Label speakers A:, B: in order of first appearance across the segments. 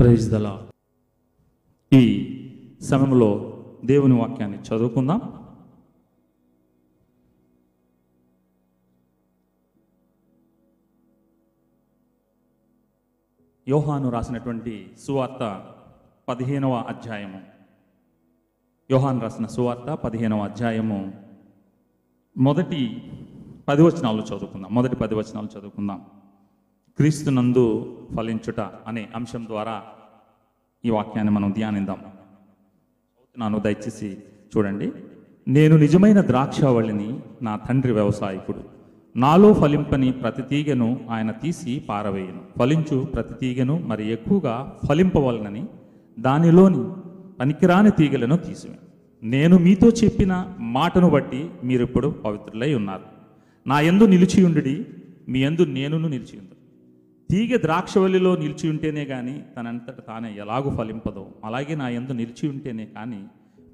A: Praise దలా ఈ సమయంలో దేవుని వాక్యాన్ని చదువుకుందాం. యోహాను రాసినటువంటి సువార్త పదిహేనవ అధ్యాయము. యోహాన్ రాసిన సువార్త పదిహేనవ అధ్యాయము. మొదటి పది వచనాలు చదువుకుందాం. మొదటి పది వచనాలు చదువుకుందాం. క్రీస్తునందు ఫలించుట అనే అంశం ద్వారా ఈ వాక్యాన్ని మనం ధ్యానిద్దాం. నన్ను దయచేసి చూడండి. నేను నిజమైన ద్రాక్షవళిని నా తండ్రి వ్యవసాయకుడు. నాలో ఫలింపని ప్రతి తీగను ఆయన తీసి పారవేయను. ఫలించు ప్రతి తీగను మరి ఎక్కువగా ఫలింపవలనని దానిలోని పనికిరాని తీగలను తీసివే. నేను మీతో చెప్పిన మాటను బట్టి మీరిప్పుడు పవిత్రులై ఉన్నారు. నా యందు నిలిచియుండి మీ యందు నేనును నిలిచియుండు తీగ ద్రాక్షవల్లిలో నిలిచి ఉంటేనే కానీ తనంతట తానే ఎలాగూ ఫలింపదో. అలాగే నా యందు నిలిచి ఉంటేనే కానీ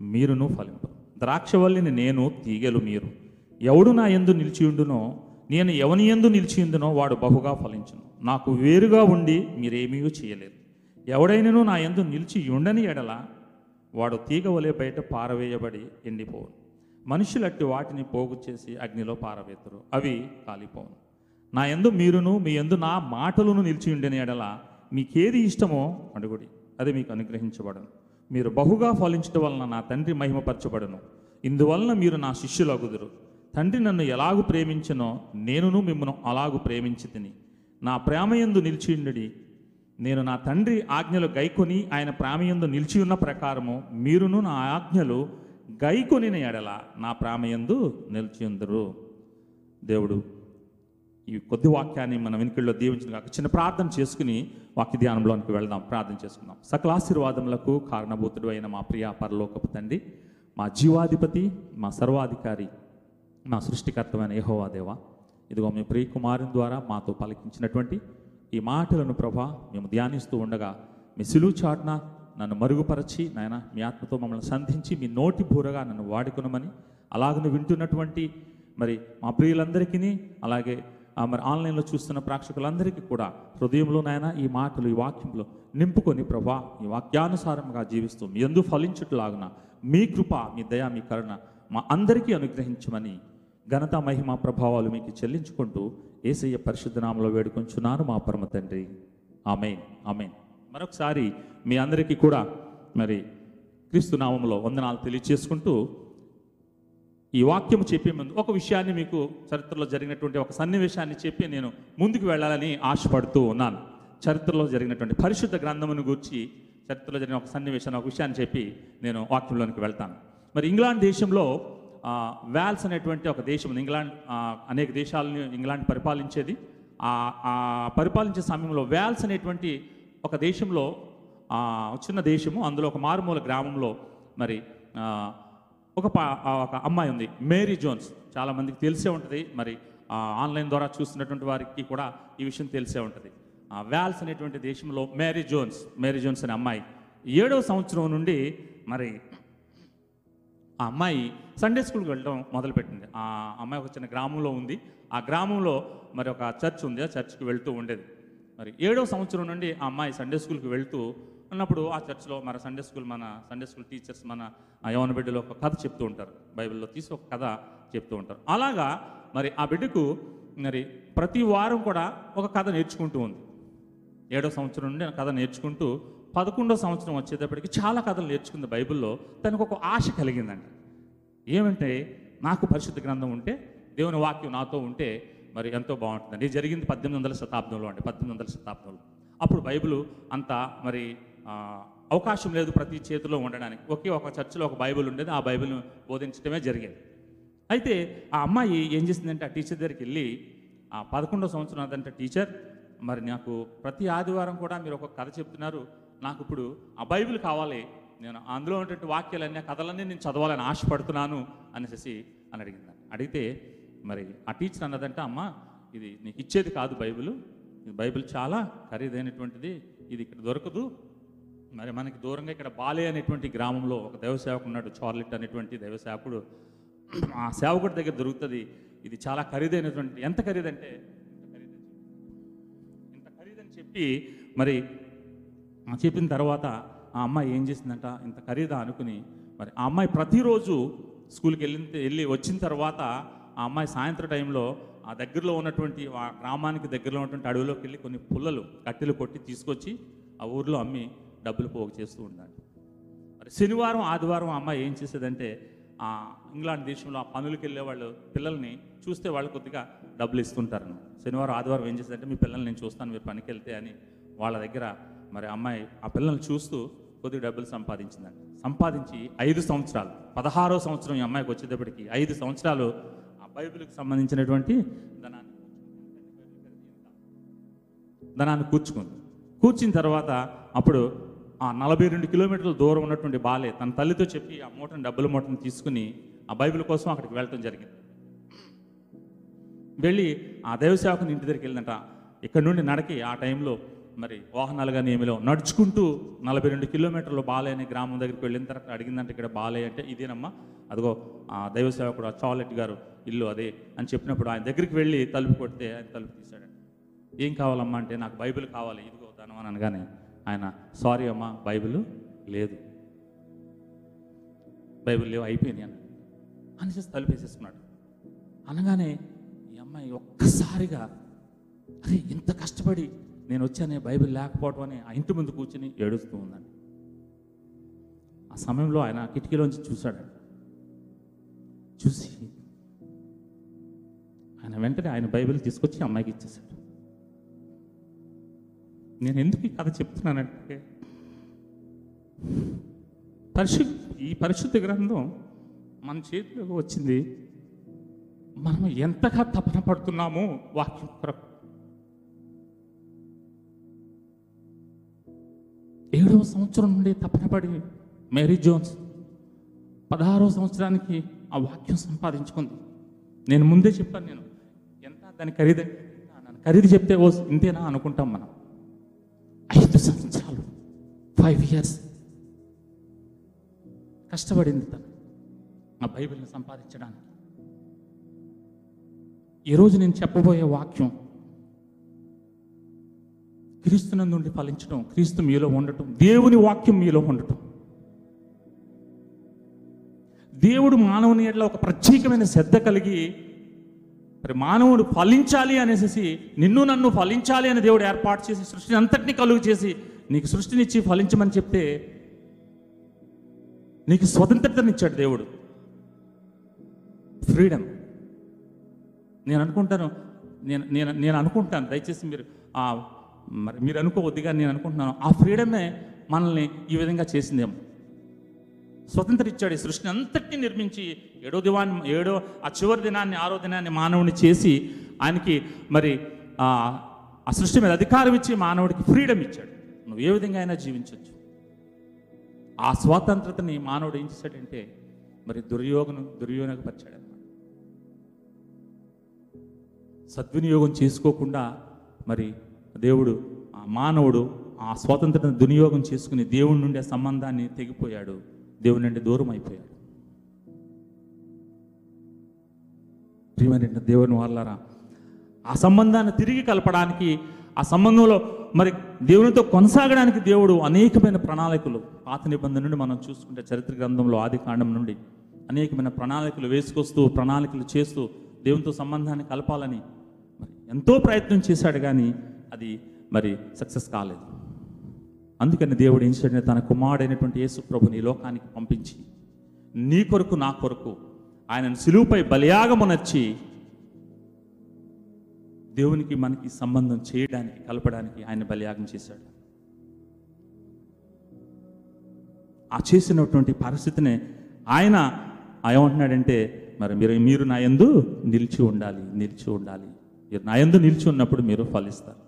A: మీరును ఫలింపదు ద్రాక్షవల్లిని నేను తీగలు మీరు. ఎవడు నా ఎందు నిలిచి ఉండునో నేను ఎవని ఎందు నిలిచి ఉండునో వాడు బహుగా ఫలించును. నాకు వేరుగా ఉండి మీరేమీ చేయలేరు. ఎవడైనను నా యందు నిలిచి ఉండని ఎడల వాడు తీగ వలె బయట పారవేయబడి ఎండిపోవును. మనుషులట్టి వాటిని పోగు చేసి అగ్నిలో పారవేతురు. అవి కాలిపోవును నా యందు మీరును మీ యందు నా మాటలను నిలిచి ఉండని ఎడల మీకేది ఇష్టమో అడుగుడి. అది మీకు అనుగ్రహించబడను. మీరు బహుగా ఫలించడం వలన నా తండ్రి మహిమపరచబడును. ఇందువలన మీరు నా శిష్యులగుదురు. తండ్రి నన్ను ఎలాగు ప్రేమించనో నేనును మిమ్మను అలాగు ప్రేమించి తిని. నా ప్రేమయందు నిలిచియుండుడి నేను నా తండ్రి ఆజ్ఞలు గైకొని ఆయన ప్రేమయందు నిలిచి ఉన్న ప్రకారము మీరును నా ఆజ్ఞలు గైకొని ఎడల నా ప్రేమయందు నిలిచియుందరు దేవుడు ఈ కొద్ది వాక్యాన్ని మన వెనుకల్లో దీవించిన కాక చిన్న ప్రార్థన చేసుకుని వాక్య ధ్యానంలోనికి వెళ్దాం ప్రార్థన చేసుకుందాం. సకల ఆశీర్వాదములకు కారణభూతుడు అయిన మా ప్రియ పరలోకపు తండ్రి మా జీవాధిపతి మా సర్వాధికారి మా సృష్టికర్తమైన యెహోవా దేవ ఇదిగో మీ ప్రియ కుమారుని ద్వారా మాతో పలికించినటువంటి ఈ మాటలను ప్రభా మేము ధ్యానిస్తూ ఉండగా మీ సిలువు చాటున నన్ను మరుగుపరచి నాయన మీ ఆత్మతో మమ్మల్ని సంధించి మీ నోటి బూరగా నన్ను వాడుకునమని అలాగను వింటున్నటువంటి మరి మా ప్రియులందరికీ అలాగే మరి ఆన్లైన్లో చూస్తున్న ప్రేక్షకులందరికీ కూడా హృదయంలో నాయన ఈ మాటలు ఈ వాక్యంలో నింపుకొని ప్రభా ఈ వాక్యానుసారంగా జీవిస్తూ మీ ఎందు ఫలించుట్లాగున మీ కృప మీ దయ మీ కరుణ మా అందరికీ అనుగ్రహించమని ఘనత మహిమ ప్రభావాలు మీకు చెల్లించుకుంటూ ఏసయ్య పరిశుద్ధనామలో వేడుకొంచున్నాను మా పరమ తండ్రి. ఆమెన్. ఆమెన్. మరొకసారి మీ అందరికీ కూడా మరి క్రీస్తు నామంలో వందనాలు తెలియచేసుకుంటూ ఈ వాక్యం చెప్పే ముందు ఒక విషయాన్ని మీకు చరిత్రలో జరిగినటువంటి ఒక సన్నివేశాన్ని చెప్పి నేను ముందుకు వెళ్ళాలని ఆశపడుతూ ఉన్నాను. చరిత్రలో జరిగినటువంటి పరిశుద్ధ గ్రంథమును గురించి చరిత్రలో జరిగిన ఒక సన్నివేశాన్ని ఒక విషయాన్ని చెప్పి నేను వాక్యంలోనికి వెళ్తాను. మరి ఇంగ్లాండ్ దేశంలో వ్యాల్స్ అనేటువంటి ఒక దేశం ఇంగ్లాండ్ అనేక దేశాలను ఇంగ్లాండ్ పరిపాలించేది. ఆ పరిపాలించే సమయంలో వ్యాల్స్ అనేటువంటి ఒక దేశంలో చిన్న దేశము. అందులో ఒక మారుమూల గ్రామంలో మరి ఒక పా- ఒక అమ్మాయి ఉంది మేరీ జోన్స్. చాలామందికి తెలిసే ఉంటుంది మరి ఆ, ఆన్లైన్ ద్వారా చూస్తున్నటువంటి వారికి కూడా ఈ విషయం తెలిసే ఉంటుంది. వ్యాల్స్ అనేటువంటి దేశంలో మేరీ జోన్స్ మేరీ జోన్స్ అనే అమ్మాయి. ఏడవ సంవత్సరం నుండి మరి ఆ అమ్మాయి సండే స్కూల్కి వెళ్ళడం మొదలుపెట్టింది. ఆ అమ్మాయి ఒక చిన్న గ్రామంలో ఉంది. ఆ గ్రామంలో మరి ఒక చర్చ్ ఉంది ఆ చర్చ్కి వెళ్తూ ఉండేది. మరి ఏడో సంవత్సరం నుండి ఆ అమ్మాయి సండే స్కూల్కి వెళ్తూ అన్నప్పుడు ఆ చర్చ్లో మన సండే స్కూల్ మన సండే స్కూల్ టీచర్స్ మన యవన బిడ్డలో ఒక కథ చెప్తూ ఉంటారు. బైబిల్లో తీసి ఒక కథ చెప్తూ ఉంటారు. అలాగా మరి ఆ బిడ్డకు మరి ప్రతి వారం కూడా ఒక కథ నేర్చుకుంటూ ఉంది. ఏడో సంవత్సరం నుండి ఆ కథ నేర్చుకుంటూ పదకొండో సంవత్సరం వచ్చేటప్పటికి చాలా కథలు నేర్చుకుంది బైబిల్లో. తనకు ఒక ఆశ కలిగిందండి. ఏమంటే నాకు పరిశుద్ధ గ్రంథం ఉంటే దేవుని వాక్యం నాతో ఉంటే మరి ఎంతో బాగుంటుందండి. ఇది జరిగింది పద్దెనిమిది వందల శతాబ్దంలో అండి. పద్దెనిమిది వందల శతాబ్దంలో. అప్పుడు బైబిల్ అంత మరి అవకాశం లేదు ప్రతి చేతిలో ఉండడానికి. ఒకే ఒక చర్చిలో ఒక బైబిల్ ఉండేది ఆ బైబిల్ను బోధించడమే జరిగేది. అయితే ఆ అమ్మాయి ఏం చేసిందంటే ఆ టీచర్ దగ్గరికి వెళ్ళి ఆ పదకొండో సంవత్సరం అదంటే టీచర్ మరి నాకు ప్రతి ఆదివారం కూడా మీరు ఒక కథ చెప్తున్నారు. నాకు ఇప్పుడు ఆ బైబిల్ కావాలి. నేను అందులో ఉన్నటువంటి వాక్యాలన్నీ ఆ కథలన్నీ నేను చదవాలని ఆశపడుతున్నాను అనేసి అని అడిగింది. అడిగితే మరి ఆ టీచర్ అన్నదంటే అమ్మ ఇది నీకు ఇచ్చేది కాదు బైబిల్. ఇది బైబిల్ చాలా ఖరీదైనటువంటిది. ఇది ఇక్కడ దొరకదు. మరి మనకి దూరంగా ఇక్కడ బాలే అనేటువంటి గ్రామంలో ఒక దైవసేవకుడు ఉన్నాడు చార్లెట్ అనేటువంటి దైవసేవకుడు ఆ సేవకుడి దగ్గర దొరుకుతుంది. ఇది చాలా ఖరీదైనటువంటి ఎంత ఖరీదంటే ఇంత ఖరీదని చెప్పి మరి చెప్పిన తర్వాత ఆ అమ్మాయి ఏం చేసిందంట ఇంత ఖరీదా అనుకుని మరి ఆ అమ్మాయి ప్రతిరోజు స్కూల్కి వెళ్ళిన వెళ్ళి వచ్చిన తర్వాత ఆ అమ్మాయి సాయంత్రం టైంలో ఆ దగ్గరలో ఉన్నటువంటి ఆ గ్రామానికి దగ్గరలో ఉన్నటువంటి అడవిలోకి వెళ్ళి కొన్ని పుల్లలు కట్టెలు కొట్టి తీసుకొచ్చి ఆ ఊర్లో అమ్మి డబ్బులు పోగు చేస్తూ ఉండాలి మరి శనివారం ఆదివారం ఆ అమ్మాయి ఏం చేసేదంటే ఆ ఇంగ్లాండ్ దేశంలో ఆ పనులకు వెళ్ళే వాళ్ళు పిల్లల్ని చూస్తే వాళ్ళు కొద్దిగా డబ్బులు ఇస్తుంటారు. శనివారం ఆదివారం ఏం చేసేదంటే మీ పిల్లల్ని నేను చూస్తాను మీరు పనికి వెళ్తే అని వాళ్ళ దగ్గర మరి అమ్మాయి ఆ పిల్లల్ని చూస్తూ కొద్దిగా డబ్బులు సంపాదించిందండి సంపాదించి ఐదు సంవత్సరాలు పదహారో సంవత్సరం ఈ అమ్మాయికి వచ్చేటప్పటికి ఐదు సంవత్సరాలు ఆ బైబిల్కి సంబంధించినటువంటి ధనాన్ని ధనాన్ని కూర్చుకుంది. కూర్చిన తర్వాత అప్పుడు ఆ నలభై రెండు కిలోమీటర్ల దూరం ఉన్నటువంటి బాలే తన తల్లితో చెప్పి ఆ మూటను డబ్బుల మూటను తీసుకుని ఆ బైబిల్ కోసం అక్కడికి వెళ్ళటం జరిగింది. వెళ్ళి ఆ దైవసేవకుని ఇంటి దగ్గరికి వెళ్ళినట ఇక్కడ నుండి నడకి ఆ టైంలో మరి వాహనాలు కానీ ఏమిలో నడుచుకుంటూ నలభై రెండు కిలోమీటర్లు బాలే అనే గ్రామం దగ్గరికి వెళ్ళిన తర్వాత అడిగిందంటే ఇక్కడ బాలే అంటే ఇదేనమ్మా? అదిగో ఆ దైవ సేవకుడు ఆ చాలెట్ గారు ఇల్లు అదే అని చెప్పినప్పుడు ఆయన దగ్గరికి వెళ్ళి తలుపు కొడితే ఆయన తలుపు తీశాడు ఏం కావాలమ్మా అంటే నాకు బైబిల్ కావాలి ఇదిగో దానం అని అనగానే ఆయన సారీ అమ్మా బైబిల్ లేదు. బైబిల్ లేవు అయిపోయినాయి అని అనేసి తలుపేసేసుకున్నాడు. అనగానే ఈ అమ్మాయి ఒక్కసారిగా అరే ఇంత కష్టపడి నేను వచ్చానే బైబిల్ లేకపోవడం అని ఆ ఇంటి ముందు కూర్చుని ఏడుస్తూ ఉందండి. ఆ సమయంలో ఆయన కిటికీలోంచి చూశాడు చూసి ఆయన వెంటనే ఆయన బైబిల్ తీసుకొచ్చి అమ్మాయికి ఇచ్చేశాడు. నేను ఎందుకు ఈ కథ చెప్తున్నానంటే పరిశు ఈ పరిశుద్ధ గ్రంథం మన చేతిలోకి వచ్చింది. మనం ఎంతగా తపన పడుతున్నామో వాక్యం కొరకు. ఏడవ సంవత్సరం నుండి తపన పడి మేరీ జోన్స్ పదహారవ సంవత్సరానికి ఆ వాక్యం సంపాదించుకుంది. నేను ముందే చెప్పాను నేను ఎంత దాని ఖరీదు అంటే ఖరీదు చెప్తే ఓ ఇంతేనా అనుకుంటాం మనం. సంవత్సరాలు ఫైవ్ ఇయర్స్ కష్టపడింది తను. ఆ బైబిల్ని సంపాదించడానికి. ఈరోజు నేను చెప్పబోయే వాక్యం క్రీస్తునందు నుండి ఫలించడం క్రీస్తు మీలో ఉండటం దేవుని వాక్యం మీలో ఉండటం. దేవుడు మానవుని ఎడల ఒక ప్రత్యేకమైన శ్రద్ధ కలిగి మరి మానవుడు ఫలించాలి అనేసి నిన్ను నన్ను ఫలించాలి అని దేవుడు ఏర్పాటు చేసి సృష్టిని అంతటినీ కలుగు చేసి నీకు సృష్టినిచ్చి ఫలించమని చెప్తే నీకు స్వతంత్రతనిచ్చాడు దేవుడు. ఫ్రీడమ్ నేను అనుకుంటాను నేను నేను నేను అనుకుంటాను. దయచేసి మీరు మరి మీరు అనుకోవద్దుగా నేను అనుకుంటున్నాను. ఆ ఫ్రీడమే మనల్ని ఈ విధంగా చేసిందేమో. స్వతంత్రం ఇచ్చాడు ఈ సృష్టిని అంతటిని నిర్మించి ఏడో దివాన్ని ఏడో ఆ చివరి దినాన్ని ఆరో దినాన్ని మానవుని చేసి ఆయనకి మరి ఆ ఆ సృష్టి మీద అధికారం ఇచ్చి మానవుడికి ఫ్రీడమ్ ఇచ్చాడు. నువ్వు ఏ విధంగా అయినా జీవించవచ్చు ఆ స్వాతంత్రతని మానవుడు ఏం చేశాడంటే మరి దుర్యోగను దుర్యోగపరిచాడు అన్నమాట సద్వినియోగం చేసుకోకుండా మరి దేవుడు ఆ మానవుడు ఆ స్వాతంత్రతను దునియోగం చేసుకుని దేవుడి నుండి ఆ సంబంధాన్ని తెగిపోయాడు. దేవుని నుండి దూరం అయిపోయాడు ప్రియమైన దేవుని వాళ్ళారా ఆ సంబంధాన్ని తిరిగి కలపడానికి ఆ సంబంధంలో మరి దేవునితో కొనసాగడానికి దేవుడు అనేకమైన ప్రణాళికలు పాత నిబంధన నుండి మనం చూసుకుంటే చరిత్ర గ్రంథంలో ఆది కాండం నుండి అనేకమైన ప్రణాళికలు వేసుకొస్తూ ప్రణాళికలు చేస్తూ దేవునితో సంబంధాన్ని కలపాలని మరి ఎంతో ప్రయత్నం చేశాడు కానీ అది మరి సక్సెస్ కాలేదు. అందుకని దేవుడు ఏం తన కుమారుడైనటువంటి యేసు ప్రభుని లోకానికి పంపించి నీ కొరకు నా కొరకు ఆయనను సిలువుపై బలియాగమునర్చి దేవునికి మనకి సంబంధం చేయడానికి కలపడానికి ఆయన బలియాగం చేశాడు. ఆ చేసినటువంటి పరిస్థితిని ఆయన ఏమంటున్నాడంటే మరి మీరు మీరు నా యందు నిలిచి ఉండాలి నిలిచి ఉండాలి. మీరు నా యందు నిలిచి ఉన్నప్పుడు మీరు ఫలిస్తారు.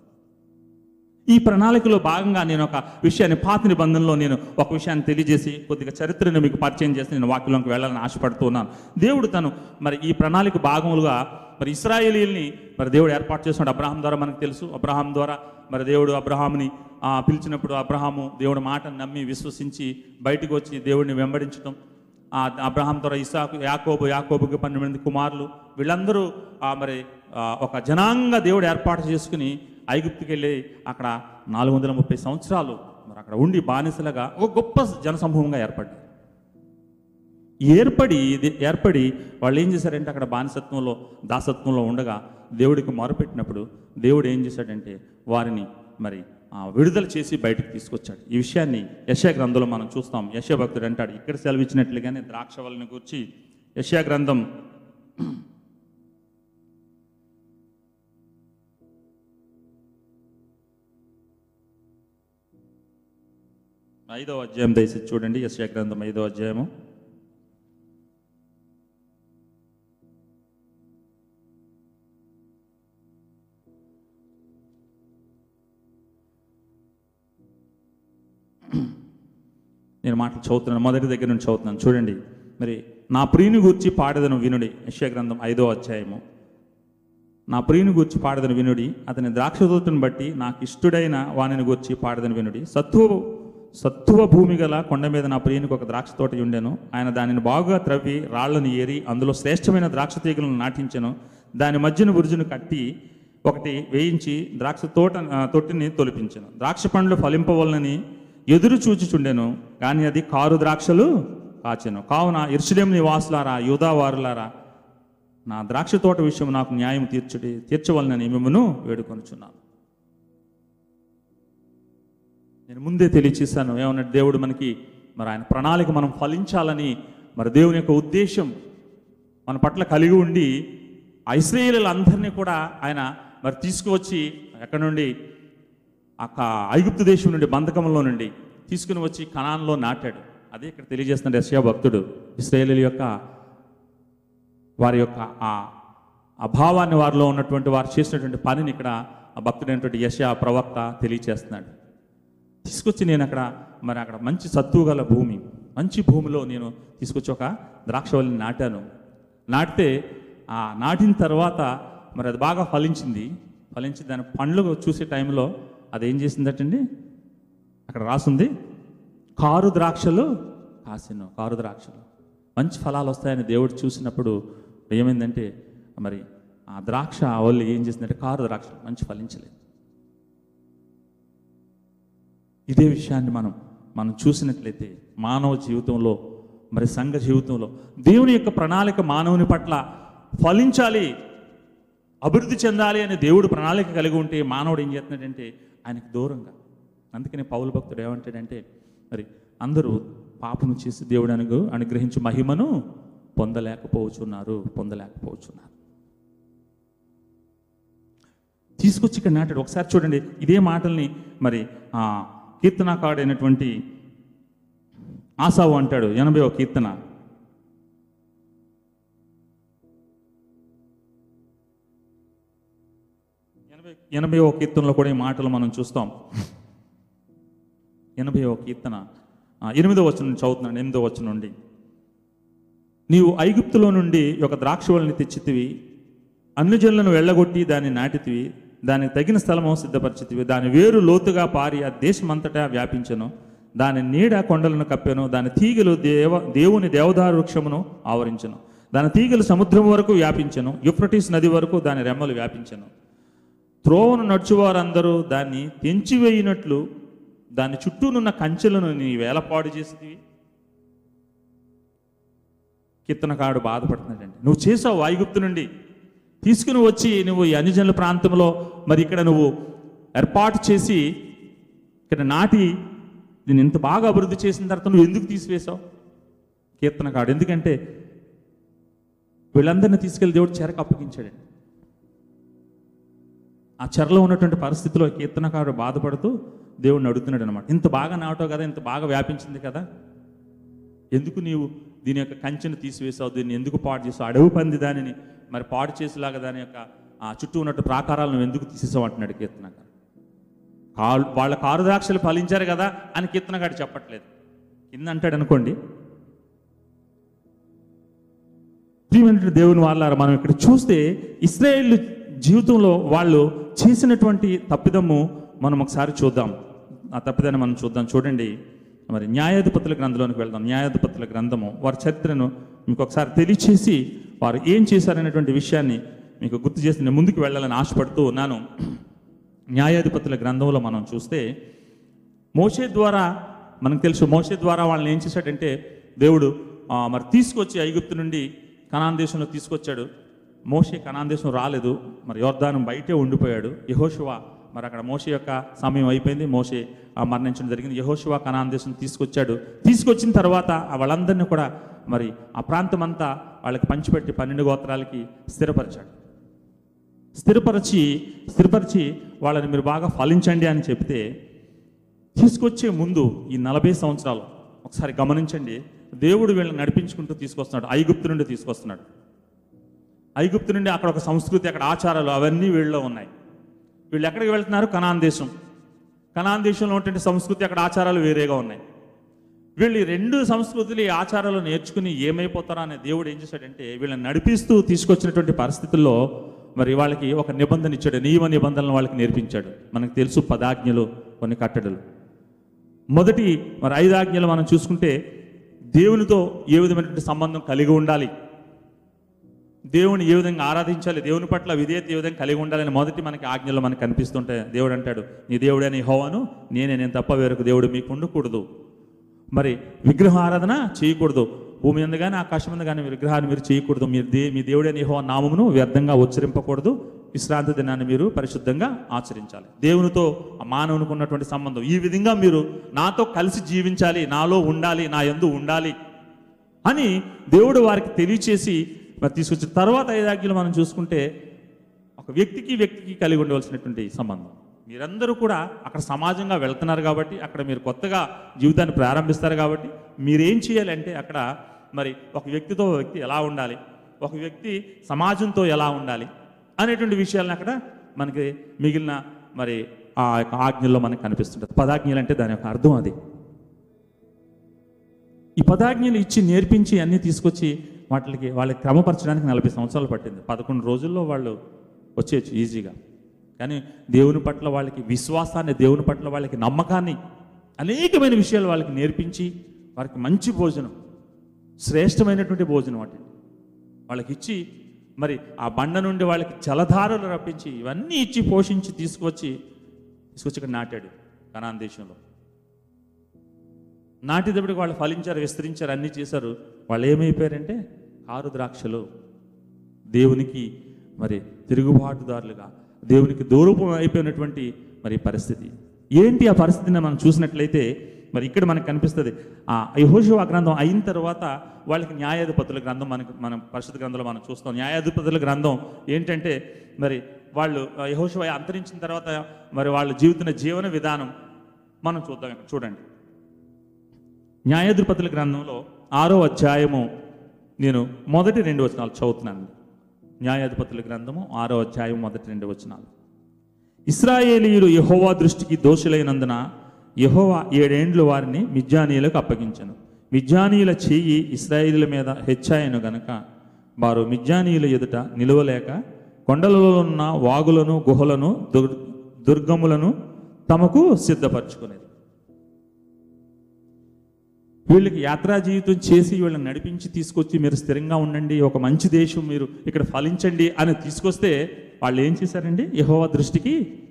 A: ఈ ప్రణాళికలో భాగంగా నేను ఒక విషయాన్ని పాత నిబంధనలో నేను ఒక విషయాన్ని తెలియజేసి కొద్దిగా చరిత్రను మీకు పరిచయం చేసి నేను వాక్యంలోకి వెళ్ళాలని ఆశపడుతున్నాను దేవుడు తను మరి ఈ ప్రణాళిక భాగములుగా మరి ఇస్రాయేలీల్ని మరి దేవుడు ఏర్పాటు చేస్తున్నాడు. అబ్రహాం ద్వారా మనకు తెలుసు. అబ్రహాం ద్వారా మరి దేవుడు అబ్రహాంని పిలిచినప్పుడు అబ్రహాము దేవుడి మాటను నమ్మి విశ్వసించి బయటకు వచ్చి దేవుడిని వెంబడించడం అబ్రహాం ద్వారా ఇసాకు యాకోబు యాకోబుకి పన్నెండు మంది కుమారులు వీళ్ళందరూ మరి ఒక జనాంగ దేవుడు ఏర్పాటు చేసుకుని ఐగుప్తుకి వెళ్ళి అక్కడ నాలుగు వందల ముప్పై సంవత్సరాలు మరి అక్కడ ఉండి బానిసలుగా ఒక గొప్ప జనసమూహంగా ఏర్పడ్డారు. ఏర్పడి ఏర్పడి వాళ్ళు ఏం చేశారంటే అక్కడ బానిసత్వంలో దాసత్వంలో ఉండగా దేవుడికి మొరపెట్టినప్పుడు దేవుడు ఏం చేశాడంటే వారిని మరి ఆ, విడుదల చేసి బయటకు తీసుకొచ్చాడు. ఈ విషయాన్ని యశా గ్రంథంలో మనం చూస్తాం. యశా భక్తుడు అంటాడు ఇక్కడ సెలవిచ్చినట్లుగానే ద్రాక్ష వల్లని గురించి యశా గ్రంథం ఐదవ అధ్యాయం దయచేసి చూడండి. యశ గ్రంథం ఐదవ అధ్యాయము. నేను మాటలు చదువుతున్నాను. మొదటి దగ్గర నుంచి చదువుతున్నాను. చూడండి. మరి నా ప్రియుని గూర్చి పాడదను వినుడి. యశ్యా గ్రంథం ఐదో అధ్యాయము. నా ప్రియుని గూర్చి పాడదను వినుడి. అతని ద్రాక్షదూతను బట్టి నాకు ఇష్టుడైన వానిని గూర్చి పాడదను వినుడి. సత్తువ సత్తువ భూమి గల కొండ మీద నా ప్రియునికి ఒక ద్రాక్ష తోట ఉండెను ఆయన దానిని బాగా త్రవ్వి రాళ్ళను ఏరి అందులో శ్రేష్టమైన ద్రాక్ష తీగలను నాటించెను. దాని మధ్యన బురుజును కట్టి ఒకటి వేయించి ద్రాక్ష తోట తొట్టిని తొలిపించెను. ద్రాక్ష పండ్లు ఫలింపవలనని ఎదురు చూచిచుండెను. కానీ అది కారు ద్రాక్షలు కాచెను. కావున ఇర్షులేం నివాసులారా యూదావారులారా నా ద్రాక్ష తోట విషయం నాకు న్యాయం తీర్చుడి తీర్చవలనని మిమ్మను వేడుకొనుచున్నాను. నేను ముందే తెలియచేశాను. ఏమన్నా దేవుడు మనకి మరి ఆయన ప్రణాళిక మనం ఫలించాలని మరి దేవుని యొక్క ఉద్దేశం మన పట్ల కలిగి ఉండి ఆ ఇస్రాయేలీలందరినీ కూడా ఆయన మరి తీసుకువచ్చి ఎక్కడి నుండి? ఆ ఐగుప్తు దేశం నుండి బంధకంలో నుండి తీసుకుని వచ్చి కణాన్లో నాటాడు. అదే ఇక్కడ తెలియజేస్తున్న యశ్యా భక్తుడు. ఇస్రాయేలీల యొక్క వారి యొక్క ఆ అభావాన్ని వారిలో ఉన్నటువంటి వారు చేసినటువంటి పనిని ఇక్కడ ఆ భక్తుడైనటువంటి యశ ప్రవక్త తెలియచేస్తున్నాడు తీసుకొచ్చి నేను అక్కడ మరి అక్కడ మంచి సత్తువు గల భూమి మంచి భూమిలో నేను తీసుకొచ్చి ఒక ద్రాక్షవల్లిని నాటాను. నాటితే ఆ నాటిన తర్వాత మరి అది బాగా ఫలించింది. ఫలించి దాని పండ్లు చూసే టైంలో అది ఏం చేసిందటండి? అక్కడ రాసుంది కారు ద్రాక్షలు కాసిను కారు ద్రాక్షలు. మంచి ఫలాలు వస్తాయని దేవుడు చూసినప్పుడు ఏమైందంటే మరి ఆ ద్రాక్ష వాళ్ళు ఏం చేసిందంటే కారు ద్రాక్షలు మంచి ఫలించలేదు. ఇదే విషయాన్ని మనం మనం చూసినట్లయితే మానవ జీవితంలో మరి సంఘ జీవితంలో దేవుని యొక్క ప్రణాళిక మానవుని పట్ల ఫలించాలి అభివృద్ధి చెందాలి అనే దేవుడు ప్రణాళిక కలిగి ఉంటే మానవుడు ఏం చేస్తున్నాడంటే ఆయనకు దూరంగా. అందుకని పౌలు భక్తుడు ఏమంటాడంటే మరి అందరూ పాపము చేసి దేవుడు అనుగు అనుగ్రహించి మహిమను పొందలేకపోవచ్చున్నారు పొందలేకపోవచ్చున్నారు. తీసుకొచ్చి ఇక్కడ నాటాడు. ఒకసారి చూడండి ఇదే మాటల్ని మరి కీర్తనకాడైనటువంటి ఆసావు అంటాడు. ఎనభై ఒక కీర్తన. ఎనభై ఎనభై ఒక కీర్తనలో కూడా ఈ మాటలు మనం చూస్తాం. ఎనభై ఒక కీర్తన ఎనిమిదో వచ్చిన నుంచి చదువుతున్నాను ఎనిమిదో వచ్చిన నుండి. నీవు ఐగుప్తులో నుండి ఒక ద్రాక్షవల్ని తెచ్చితివి అన్యజనులను వెళ్ళగొట్టి దాన్ని నాటితివి దానికి తగిన స్థలము సిద్ధపరిచితివి. దాని వేరు లోతుగా పారి ఆ దేశమంతటా వ్యాపించను. దాని నీడ కొండలను కప్పెను. దాని తీగలు దేవ దేవుని దేవదారు వృక్షమును ఆవరించను. దాని తీగలు సముద్రం వరకు వ్యాపించను. యుఫ్రటీస్ నది వరకు దాని రెమ్మలు వ్యాపించను. త్రోవను నడుచువారందరూ దాన్ని తెంచివేయినట్లు దాని చుట్టూనున్న కంచెలను నీ వేలపాడు చేసితివి. కీర్తనకాడు బాధపడుతున్నాడండి. నువ్వు చేసావు వాయుగుప్తు నుండి తీసుకుని వచ్చి నువ్వు ఈ అన్యజనుల ప్రాంతంలో మరి ఇక్కడ నువ్వు ఏర్పాటు చేసి ఇక్కడ నాటి నేను ఇంత బాగా అభివృద్ధి చేసిన తర్వాత నువ్వు ఎందుకు తీసివేశావు? కీర్తనకాడు ఎందుకంటే వీళ్ళందరినీ తీసుకెళ్ళి దేవుడు చెరకు అప్పగించాడండి. ఆ చెరలో ఉన్నటువంటి పరిస్థితిలో కీర్తనకారుడు బాధపడుతూ దేవుడిని అడుగుతున్నాడు అనమాట ఇంత బాగా నాటావు కదా ఇంత బాగా వ్యాపించింది కదా. ఎందుకు నీవు దీని యొక్క కంచెను తీసివేసావు దీన్ని ఎందుకు పాడు చేసావు అడవి పంది దానిని మరి పాడు చేసేలాగా దాని యొక్క ఆ చుట్టూ ఉన్నట్టు ప్రాకారాలను ఎందుకు తీసేసావు అంటున్నాడు కీర్తనకారు కాళ్ళు వాళ్ళ కారు ద్రాక్షలు ఫలించారు కదా అని కీర్తనగాడు చెప్పట్లేదు. కింద అంటాడు అనుకోండి. ప్రియమైనటువంటి దేవుని వాళ్ళారు మనం ఇక్కడ చూస్తే ఇస్రాయేల్ జీవితంలో వాళ్ళు చేసినటువంటి తప్పిదము మనం ఒకసారి చూద్దాం. ఆ తప్పిదాన్ని మనం చూద్దాం. చూడండి. మరి న్యాయాధిపతుల గ్రంథంలోనికి వెళ్దాం. న్యాయాధిపతుల గ్రంథము వారి చరిత్రను మీకు ఒకసారి తెలియచేసి వారు ఏం చేశారనేటువంటి విషయాన్ని మీకు గుర్తు చేసి నేను ముందుకు వెళ్ళాలని ఆశపడుతూ ఉన్నాను. న్యాయాధిపతుల గ్రంథంలో మనం చూస్తే మోషే ద్వారా మనకు తెలుసు మోషే ద్వారా వాళ్ళని ఏం చేశాడంటే దేవుడు మరి తీసుకొచ్చి ఐగుప్తు నుండి కనాన్ దేశంలో తీసుకొచ్చాడు. మోషే కనాన్ దేశం రాలేదు. మరి యోర్దానం బయటే ఉండిపోయాడు. యహోశివా మరి అక్కడ మోషే యొక్క సమయం అయిపోయింది. మోషే ఆ, మరణించడం జరిగింది. యహోశివ కనాన్ దేశం తీసుకొచ్చాడు. తీసుకొచ్చిన తర్వాత వాళ్ళందరినీ కూడా మరి ఆ ప్రాంతం అంతా వాళ్ళకి పంచిపెట్టి పన్నెండు గోత్రాలకి స్థిరపరిచాడు. స్థిరపరిచి స్థిరపరిచి వాళ్ళని మీరు బాగా ఫలించండి అని చెప్తే తీసుకొచ్చే ముందు ఈ నలభై సంవత్సరాలు ఒకసారి గమనించండి. దేవుడు వీళ్ళని నడిపించుకుంటూ తీసుకొస్తున్నాడు. ఐగుప్తు నుండి తీసుకొస్తున్నాడు. ఐగుప్తు నుండి అక్కడ ఒక సంస్కృతి అక్కడ ఆచారాలు అవన్నీ వీళ్ళలో ఉన్నాయి. వీళ్ళు ఎక్కడికి వెళ్తున్నారు? కనాన్ దేశం. కనాన్ దేశంలో ఉన్నటువంటి సంస్కృతి అక్కడ ఆచారాలు వేరేగా ఉన్నాయి. వీళ్ళు ఈ రెండు సంస్కృతులు ఈ ఆచారాలు నేర్చుకుని ఏమైపోతారా అనే దేవుడు ఏం చేశాడంటే వీళ్ళని నడిపిస్తూ తీసుకొచ్చినటువంటి పరిస్థితుల్లో మరి వాళ్ళకి ఒక నిబంధన ఇచ్చాడు. నియమ నిబంధనలు వాళ్ళకి నేర్పించాడు. మనకు తెలుసు పదాజ్ఞలు కొన్ని కట్టడలు. మొదటి మరి ఐదు ఆజ్ఞలు మనం చూసుకుంటే దేవునితో ఏ విధమైనటువంటి సంబంధం కలిగి ఉండాలి? దేవుని ఏ విధంగా ఆరాధించాలి? దేవుని పట్ల విధేయత ఏ విధంగా కలిగి ఉండాలని మొదటి మనకి ఆజ్ఞలు మనకు కనిపిస్తుంటాయి దేవుడు అంటాడు నీ దేవుడే నీ హోవాను నేనే నేను తప్ప వేరొక దేవుడు మీకు ఉండకూడదు. మరి విగ్రహ ఆరాధన చేయకూడదు. భూమి మీద కానీ ఆకాశం మీద కానీ విగ్రహాన్ని మీరు చేయకూడదు. మీరు దే మీ దేవుడే నీ హోవా నామమును వ్యర్థంగా ఉచ్చరింపకూడదు. విశ్రాంతి దినాన్ని మీరు పరిశుద్ధంగా ఆచరించాలి. దేవునితో మానవునికి ఉన్నటువంటి సంబంధం. ఈ విధంగా మీరు నాతో కలిసి జీవించాలి నాలో ఉండాలి నా ఎందు ఉండాలి అని దేవుడు వారికి తెలియచేసి మరి తీసుకొచ్చిన తర్వాత ఐదాగ్యులు మనం చూసుకుంటే ఒక వ్యక్తికి వ్యక్తికి కలిగి ఉండవలసినటువంటి సంబంధం. మీరందరూ కూడా అక్కడ సమాజంగా వెళ్తున్నారు కాబట్టి అక్కడ మీరు కొత్తగా జీవితాన్ని ప్రారంభిస్తారు కాబట్టి మీరేం చేయాలి అంటే అక్కడ మరి ఒక వ్యక్తితో వ్యక్తి ఎలా ఉండాలి ఒక వ్యక్తి సమాజంతో ఎలా ఉండాలి అనేటువంటి విషయాలను అక్కడ మనకి మిగిలిన మరి ఆ యొక్క ఆజ్ఞల్లో మనకు కనిపిస్తుంటుంది. పదాజ్ఞలు అంటే దాని యొక్క అర్థం అది. ఈ పదాజ్ఞలు ఇచ్చి నేర్పించి అన్నీ తీసుకొచ్చి వాటికి వాళ్ళకి క్రమపరచడానికి నలభై సంవత్సరాలు పట్టింది. పదకొండు రోజుల్లో వాళ్ళు వచ్చేయచ్చు ఈజీగా. కానీ దేవుని పట్ల వాళ్ళకి విశ్వాసాన్ని దేవుని పట్ల వాళ్ళకి నమ్మకాన్ని అనేకమైన విషయాలు వాళ్ళకి నేర్పించి వారికి మంచి భోజనం శ్రేష్టమైనటువంటి భోజనం వాటిని వాళ్ళకి ఇచ్చి మరి ఆ బండ నుండి వాళ్ళకి జలధారలు రప్పించి ఇవన్నీ ఇచ్చి పోషించి తీసుకొచ్చి తీసుకొచ్చి ఇక్కడ నాటాడు కనాన్ దేశంలో. నాటినప్పటికి వాళ్ళు ఫలించారు విస్తరించారు అన్నీ చేశారు. వాళ్ళు ఏమైపోయారంటే ఆరు ద్రాక్షలు దేవునికి మరి తిరుగుబాటుదారులుగా దేవునికి దూరూపం అయిపోయినటువంటి మరి పరిస్థితి. ఏంటి ఆ పరిస్థితిని మనం చూసినట్లయితే మరి ఇక్కడ మనకు కనిపిస్తుంది ఆ యహోశివ గ్రంథం అయిన తర్వాత వాళ్ళకి న్యాయాధిపతుల గ్రంథం మనకి మనం పరిశుద్ధ గ్రంథంలో మనం చూస్తాం. న్యాయాధిపతుల గ్రంథం ఏంటంటే మరి వాళ్ళు యహోశివ అంతరించిన తర్వాత మరి వాళ్ళు జీవితున్న జీవన విధానం మనం చూద్దాం చూడండి. న్యాయాధిపతుల గ్రంథంలో ఆరో అధ్యాయము నేను మొదటి రెండు వచనాలు చదువుతున్నాను. న్యాయాధిపతుల గ్రంథము ఆరో అధ్యాయం మొదటి రెండు వచనాలు. ఇస్రాయేలీయులు యహోవా దృష్టికి దోషులైనందున యహోవా ఏడేండ్లు వారిని మిజ్జానీయులకు అప్పగించను. మిజ్జానీయుల చెయ్యి ఇస్రాయేలీల మీద హెచ్చాయను గనక వారు మిజ్జానీయుల ఎదుట నిలువలేక కొండలలో ఉన్న వాగులను గుహలను దుర్ దుర్గములను తమకు సిద్ధపరచుకునేది. వీళ్ళకి యాత్రా జీవితం చేసి వీళ్ళని నడిపించి తీసుకొచ్చి మీరు స్థిరంగా ఉండండి ఒక మంచి దేశం మీరు ఇక్కడ ఫలించండి అని తీసుకొస్తే వాళ్ళు ఏం చేశారండి? యహోవా దృష్టికి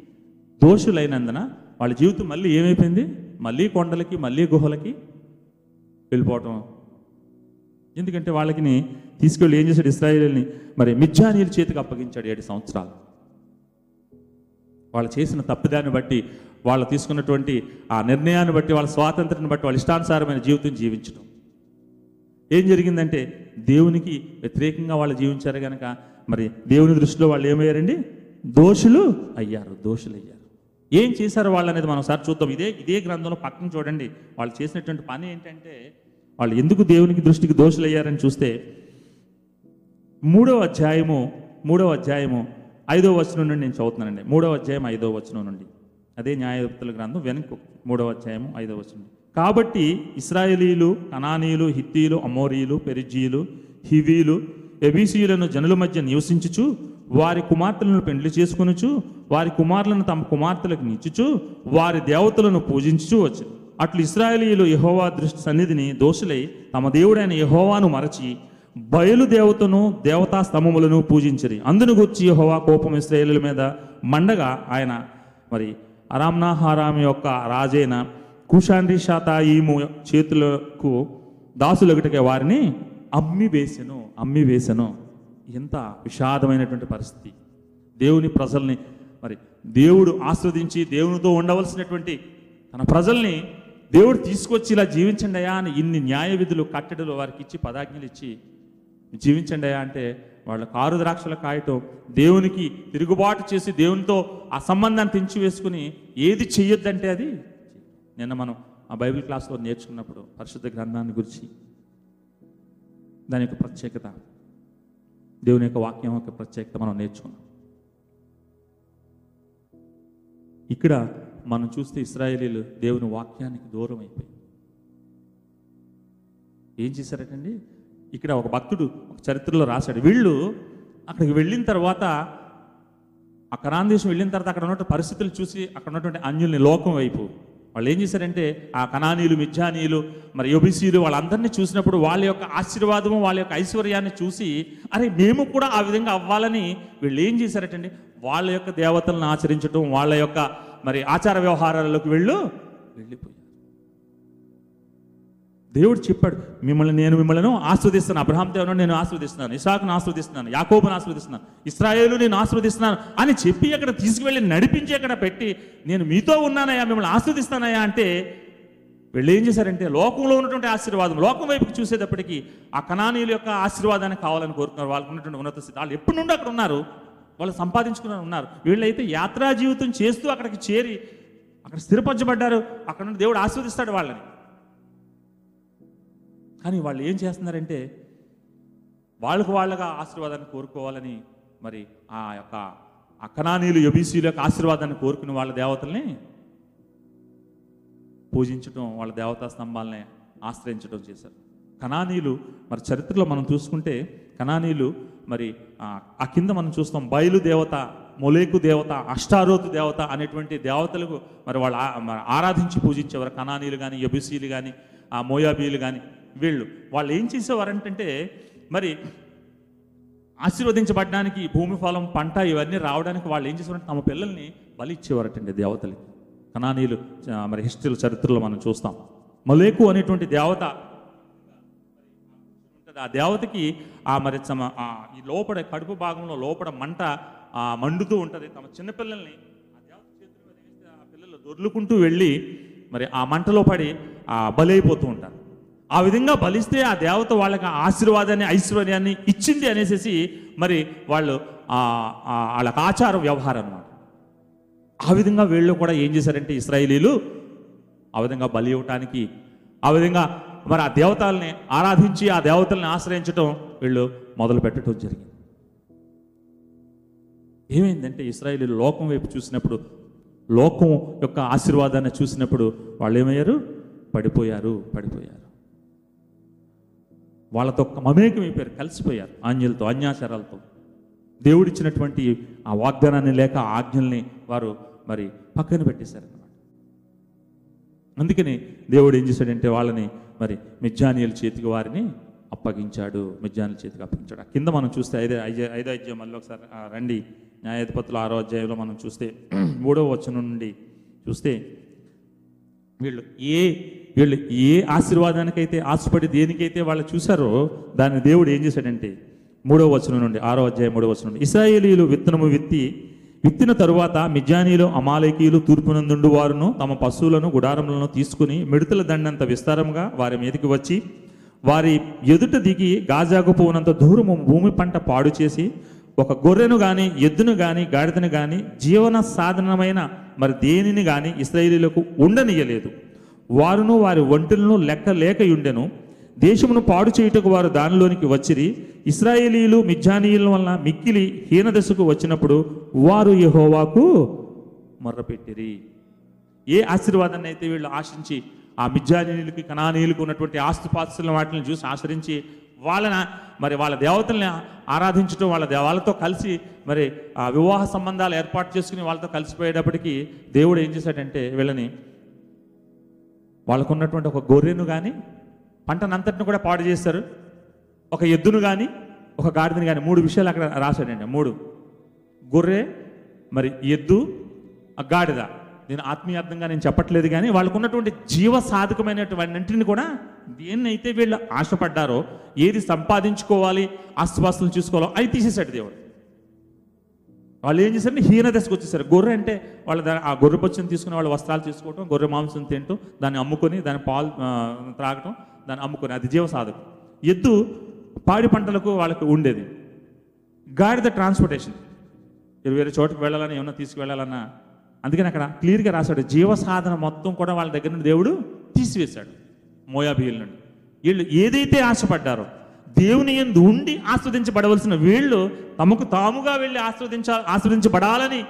A: దోషులైనందున వాళ్ళ జీవితం మళ్ళీ ఏమైపోయింది? మళ్ళీ కొండలకి మళ్ళీ గుహలకి వెళ్ళిపోవటం. ఎందుకంటే వాళ్ళకిని తీసుకెళ్ళి ఏం చేశాడు ఇస్రాయేల్ని మరి మిజ్జానీయుల చేతికి అప్పగించాడు ఏడు సంవత్సరాలు. వాళ్ళు చేసిన తప్పిదాన్ని బట్టి వాళ్ళు తీసుకున్నటువంటి ఆ నిర్ణయాన్ని బట్టి వాళ్ళ స్వాతంత్రాన్ని బట్టి వాళ్ళ ఇష్టానుసారమైన జీవితం జీవించడం. ఏం జరిగిందంటే దేవునికి వ్యతిరేకంగా వాళ్ళు జీవించారు కనుక మరి దేవుని దృష్టిలో వాళ్ళు ఏమయ్యారండి? దోషులు అయ్యారు దోషులు అయ్యారు ఏం చేశారు వాళ్ళు అనేది మనం ఒకసారి చూద్దాం. ఇదే ఇదే గ్రంథంలో పక్కన చూడండి. వాళ్ళు చేసినటువంటి పని ఏంటంటే వాళ్ళు ఎందుకు దేవునికి దృష్టికి దోషులు అయ్యారని చూస్తే మూడవ అధ్యాయము మూడవ అధ్యాయము ఐదవ వచనం నుండి నేను చదువుతున్నానండి. మూడవ అధ్యాయం ఐదవ వచనం నుండి. అదే న్యాయవక్తుల గ్రంథం వెనుక మూడవ అధ్యాయము ఐదవ వచనం. కాబట్టి ఇస్రాయేలీలు కనానీయులు హిత్తీలు అమోరీయులు పెరిజీయులు హివీలు ఎబీసీయులను జనుల మధ్య నివసించుచు వారి కుమార్తెలను పెండ్లి చేసుకునుచు వారి కుమారులను తమ కుమార్తెలకు నిచ్చుచు వారి దేవతలను పూజించుచు వచ్చారు అట్లు ఇస్రాయేలీయులు యహోవా దృష్టి సన్నిధిని దోషులై తమ దేవుడైన యహోవాను మరచి బయలు దేవతను దేవతా స్తంభములను పూజించరి. అందును గుర్చి యహోవా కోపం ఇస్రాయేలుల మీద మండగా ఆయన మరి అరామ్నాహారాం యొక్క రాజైన కుషాండి శాతాయిము చేతులకు దాసులొకటికే వారిని అమ్మి వేసెను అమ్మి వేసెను ఎంత విషాదమైనటువంటి పరిస్థితి. దేవుని ప్రజల్ని మరి దేవుడు ఆస్వాదించి దేవునితో ఉండవలసినటువంటి తన ప్రజల్ని దేవుడు తీసుకొచ్చి ఇలా జీవించండి అయ్యా అని ఇన్ని న్యాయ విధులు కట్టడలు వారికి ఇచ్చి పదాజ్ఞలు ఇచ్చి జీవించండి అయ్యా అంటే వాళ్ళ కారు ద్రాక్షల కాయటం దేవునికి తిరుగుబాటు చేసి దేవునితో ఆ సంబంధాన్ని తెంచి వేసుకుని ఏది చెయ్యొద్దంటే అది నిన్న మనం ఆ బైబిల్ క్లాస్లో నేర్చుకున్నప్పుడు పరిశుద్ధ గ్రంథాన్ని గురించి దాని యొక్క ప్రత్యేకత దేవుని యొక్క వాక్యం యొక్క ప్రత్యేకత మనం నేర్చుకున్నాం. ఇక్కడ మనం చూస్తే ఇస్రాయేలీలు దేవుని వాక్యానికి దూరం అయిపోయి ఏం చేశారటండి? ఇక్కడ ఒక భక్తుడు ఒక చరిత్రలో రాశాడు. వీళ్ళు అక్కడికి వెళ్ళిన తర్వాత ఆ దేశం వెళ్ళిన తర్వాత అక్కడ ఉన్నటువంటి పరిస్థితులు చూసి అక్కడ ఉన్నటువంటి అన్యుల్ని లోకం వైపు వాళ్ళు ఏం చేశారంటే ఆ కనానీయులు మిథ్యానీయులు మరి యొబిసీలు వాళ్ళందరినీ చూసినప్పుడు వాళ్ళ యొక్క ఆశీర్వాదము వాళ్ళ యొక్క ఐశ్వర్యాన్ని చూసి అరే మేము కూడా ఆ విధంగా అవ్వాలని వీళ్ళు ఏం చేశారటండి? వాళ్ళ యొక్క దేవతలను ఆచరించడం వాళ్ళ యొక్క మరి ఆచార వ్యవహారాలలోకి వెళ్ళు వెళ్ళిపోయి. దేవుడు చెప్పాడు మిమ్మల్ని నేను మిమ్మల్ని ఆస్వాదిస్తున్నాను అబ్రహాం దేవుని నేను ఆస్వాదిస్తున్నాను ఇసాకును ఆస్వాదిస్తున్నాను యాకోబును ఆస్వాదిస్తున్నాను ఇస్రాయేలు నేను ఆస్వాదిస్తున్నాను అని చెప్పి అక్కడ తీసుకువెళ్ళి నడిపించి అక్కడ పెట్టి నేను మీతో ఉన్నానయ్యా మిమ్మల్ని ఆస్వాదిస్తానయ్యా అంటే వీళ్ళు ఏం చేశారంటే లోకంలో ఉన్నటువంటి ఆశీర్వాదం లోకం వైపుకి చూసేటప్పటికీ ఆ కణానీయుల యొక్క ఆశీర్వాదాన్ని కావాలని కోరుతున్నారు వాళ్ళకు ఉన్నటువంటి ఉన్నత స్థితి. వాళ్ళు ఎప్పటి నుండి అక్కడ ఉన్నారు? వాళ్ళు సంపాదించుకుని ఉన్నారు. వీళ్ళైతే యాత్రా జీవితం చేస్తూ అక్కడికి చేరి అక్కడ స్థిరపరచబడ్డారు. అక్కడ నుండి దేవుడు ఆస్వాదిస్తాడు వాళ్ళని. కానీ వాళ్ళు ఏం చేస్తున్నారంటే వాళ్ళకు వాళ్ళగా ఆశీర్వాదాన్ని కోరుకోవాలని మరి ఆ యొక్క అకనానీలు కణానీయులు యొక్క ఆశీర్వాదాన్ని కోరుకుని వాళ్ళ దేవతల్ని పూజించడం వాళ్ళ దేవతా స్తంభాలని ఆశ్రయించడం చేశారు. కణానీలు మరి చరిత్రలో మనం చూసుకుంటే కణానీలు మరి ఆ కింద మనం చూస్తాం బయలు దేవత మొలేకు దేవత అష్టారోతు దేవత అనేటువంటి దేవతలకు మరి వాళ్ళు మరి ఆరాధించి పూజించేవారు కణానీలు కానీ యబుసీలు కానీ ఆ మోయాబీలు కానీ వీళ్ళు. వాళ్ళు ఏం చేసేవారంటే మరి ఆశీర్వదించబడడానికి భూమి ఫలం పంట ఇవన్నీ రావడానికి వాళ్ళు ఏం చేసేవారంటే తమ పిల్లల్ని బలి ఇచ్చేవారటండి దేవతలకి కణానీయులు మరి హిస్టరీలో చరిత్రలో మనం చూస్తాం. మలేకు అనేటువంటి దేవత ఉంటుంది. ఆ దేవతకి ఆ మరి తమ ఈ లోపల కడుపు భాగంలో లోపల మంట మండుతూ ఉంటుంది. తమ చిన్నపిల్లల్ని ఆ దేవత చేతుల ఆ పిల్లలు దొర్లుకుంటూ వెళ్ళి మరి ఆ మంటలో పడి బలైపోతూ ఉంటారు. ఆ విధంగా బలిస్తే ఆ దేవత వాళ్ళకి ఆశీర్వాదాన్ని ఐశ్వర్యాన్ని ఇచ్చింది అనేసి మరి వాళ్ళు వాళ్ళకి ఆచార వ్యవహారం అనమాట ఆ విధంగా వీళ్ళు కూడా ఏం చేశారంటే ఇస్రాయేలీలు ఆ విధంగా బలి ఇవ్వటానికి ఆ విధంగా మరి ఆ దేవతల్ని ఆరాధించి ఆ దేవతల్ని ఆశ్రయించటం వీళ్ళు మొదలు పెట్టడం జరిగింది. ఏమైందంటే ఇస్రాయేలీలు లోకం వైపు చూసినప్పుడు లోకం యొక్క ఆశీర్వాదాన్ని చూసినప్పుడు వాళ్ళు ఏమయ్యారు? పడిపోయారు పడిపోయారు. వాళ్ళతో మమేకమైపోయారు కలిసిపోయారు ఆంజలతో అన్యాచారాలతో దేవుడిచ్చినటువంటి ఆ వాగ్దానాన్ని లేక ఆజ్ఞల్ని వారు మరి పక్కన పెట్టేశారు అన్నమాట అందుకని దేవుడు ఏం చేశాడంటే వాళ్ళని మరి మిజ్జానియల చేతికి వారిని అప్పగించాడు మిజ్జానియల చేతికి అప్పగించాడు. ఆ కింద మనం చూస్తే ఐదే ఐదో ఐదో అధ్యాయం మళ్ళీ ఒకసారి రండి. న్యాయాధిపతులు ఆరో అధ్యాయంలో మనం చూస్తే మూడవ వచనం నుండి చూస్తే వీళ్ళు ఏ వీళ్ళు ఏ ఆశీర్వాదానికైతే ఆశపడి దేనికైతే వాళ్ళు చూశారో దాన్ని దేవుడు ఏం చేశాడంటే మూడో వచనం నుండి ఆరో అధ్యాయం మూడో వచనం నుండి ఇస్రాయేలీలు విత్తనము విత్తి విత్తిన తరువాత మిజ్జానీలు అమాలకీలు తూర్పునందుండు వారును తమ పశువులను గుడారములను తీసుకుని మిడతల దండంత విస్తారంగా వారి మీదకి వచ్చి వారి ఎదుట దిగి గాజాకు పోనంత దూరము భూమి పంట పాడు చేసి ఒక గొర్రెను కానీ ఎద్దును కానీ గాడిదను కానీ జీవన సాధనమైన మరి దేనిని కానీ ఇస్రాయేలీలకు ఉండనియలేదు. వారును వారి ఒంటెలను లెక్క లేక ఉండెను దేశమును పాడు చేయుటకు వారు దానిలోనికి వచ్చిరి. ఇస్రాయేలీలు మిజ్జానీయుల వలన మిక్కిలి హీనదశకు వచ్చినప్పుడు వారు యహోవాకు మొర్రపెట్టిరి. ఏ ఆశీర్వాదాన్ని అయితే వీళ్ళు ఆశించి ఆ మిజ్జానీయులకి కణానీయులకు ఉన్నటువంటి ఆస్తిపాస్తుల వాటిని చూసి ఆశ్రయించి వాళ్ళన మరి వాళ్ళ దేవతల్ని ఆరాధించడం వాళ్ళ దే- వాళ్ళతో కలిసి మరి ఆ వివాహ సంబంధాలు ఏర్పాటు చేసుకుని వాళ్ళతో కలిసిపోయేటప్పటికీ దేవుడు ఏం చేశాడంటే వీళ్ళని వాళ్ళకు ఉన్నటువంటి ఒక గొర్రెను కానీ పంటనంతటిని కూడా పాడు చేస్తారు. ఒక ఎద్దును కానీ ఒక గాడిదని కానీ మూడు విషయాలు అక్కడ రాశాడండి. మూడు. గొర్రె మరి ఎద్దు ఆ గాడిద. నేను ఆత్మీయార్థంగా నేను చెప్పట్లేదు కానీ వాళ్ళకు ఉన్నటువంటి జీవ సాధకమైనటువంటిని కూడా దేన్నైతే వీళ్ళు ఆశపడ్డారో ఏది సంపాదించుకోవాలి ఆస్తిపాస్తులు చూసుకోవాలో అది తీసేశాడు దేవుడు. వాళ్ళు ఏం చేశారంటే హీన దశకు వచ్చేసారు. గొర్రె అంటే వాళ్ళ దాని ఆ గొర్రె పచ్చని తీసుకుని వాళ్ళ వస్త్రాలు తీసుకోవటం గొర్రె మాంసం తింటూ దాన్ని అమ్ముకొని దాని పాలు త్రాగటం దాన్ని అమ్ముకొని అది జీవ సాధకం ఎద్దు పాడి పంటలకు వాళ్ళకి ఉండేది. గాడిద ట్రాన్స్పోర్టేషన్. వేరే చోటుకు వెళ్ళాలని ఏమన్నా తీసుకువెళ్ళాలన్నా అందుకని అక్కడ క్లియర్గా రాశాడు. జీవ సాధన మొత్తం కూడా వాళ్ళ దగ్గర నుండి దేవుడు తీసివేశాడు. మోయాబీల నుండి. వీళ్ళు ఏదైతే ఆశపడ్డారో దేవుని ఎందు ఉండి ఆస్వాదించబడవలసిన వీళ్ళు తమకు తాముగా వెళ్ళి ఆస్వాదించ ఆస్వాదించబడాలని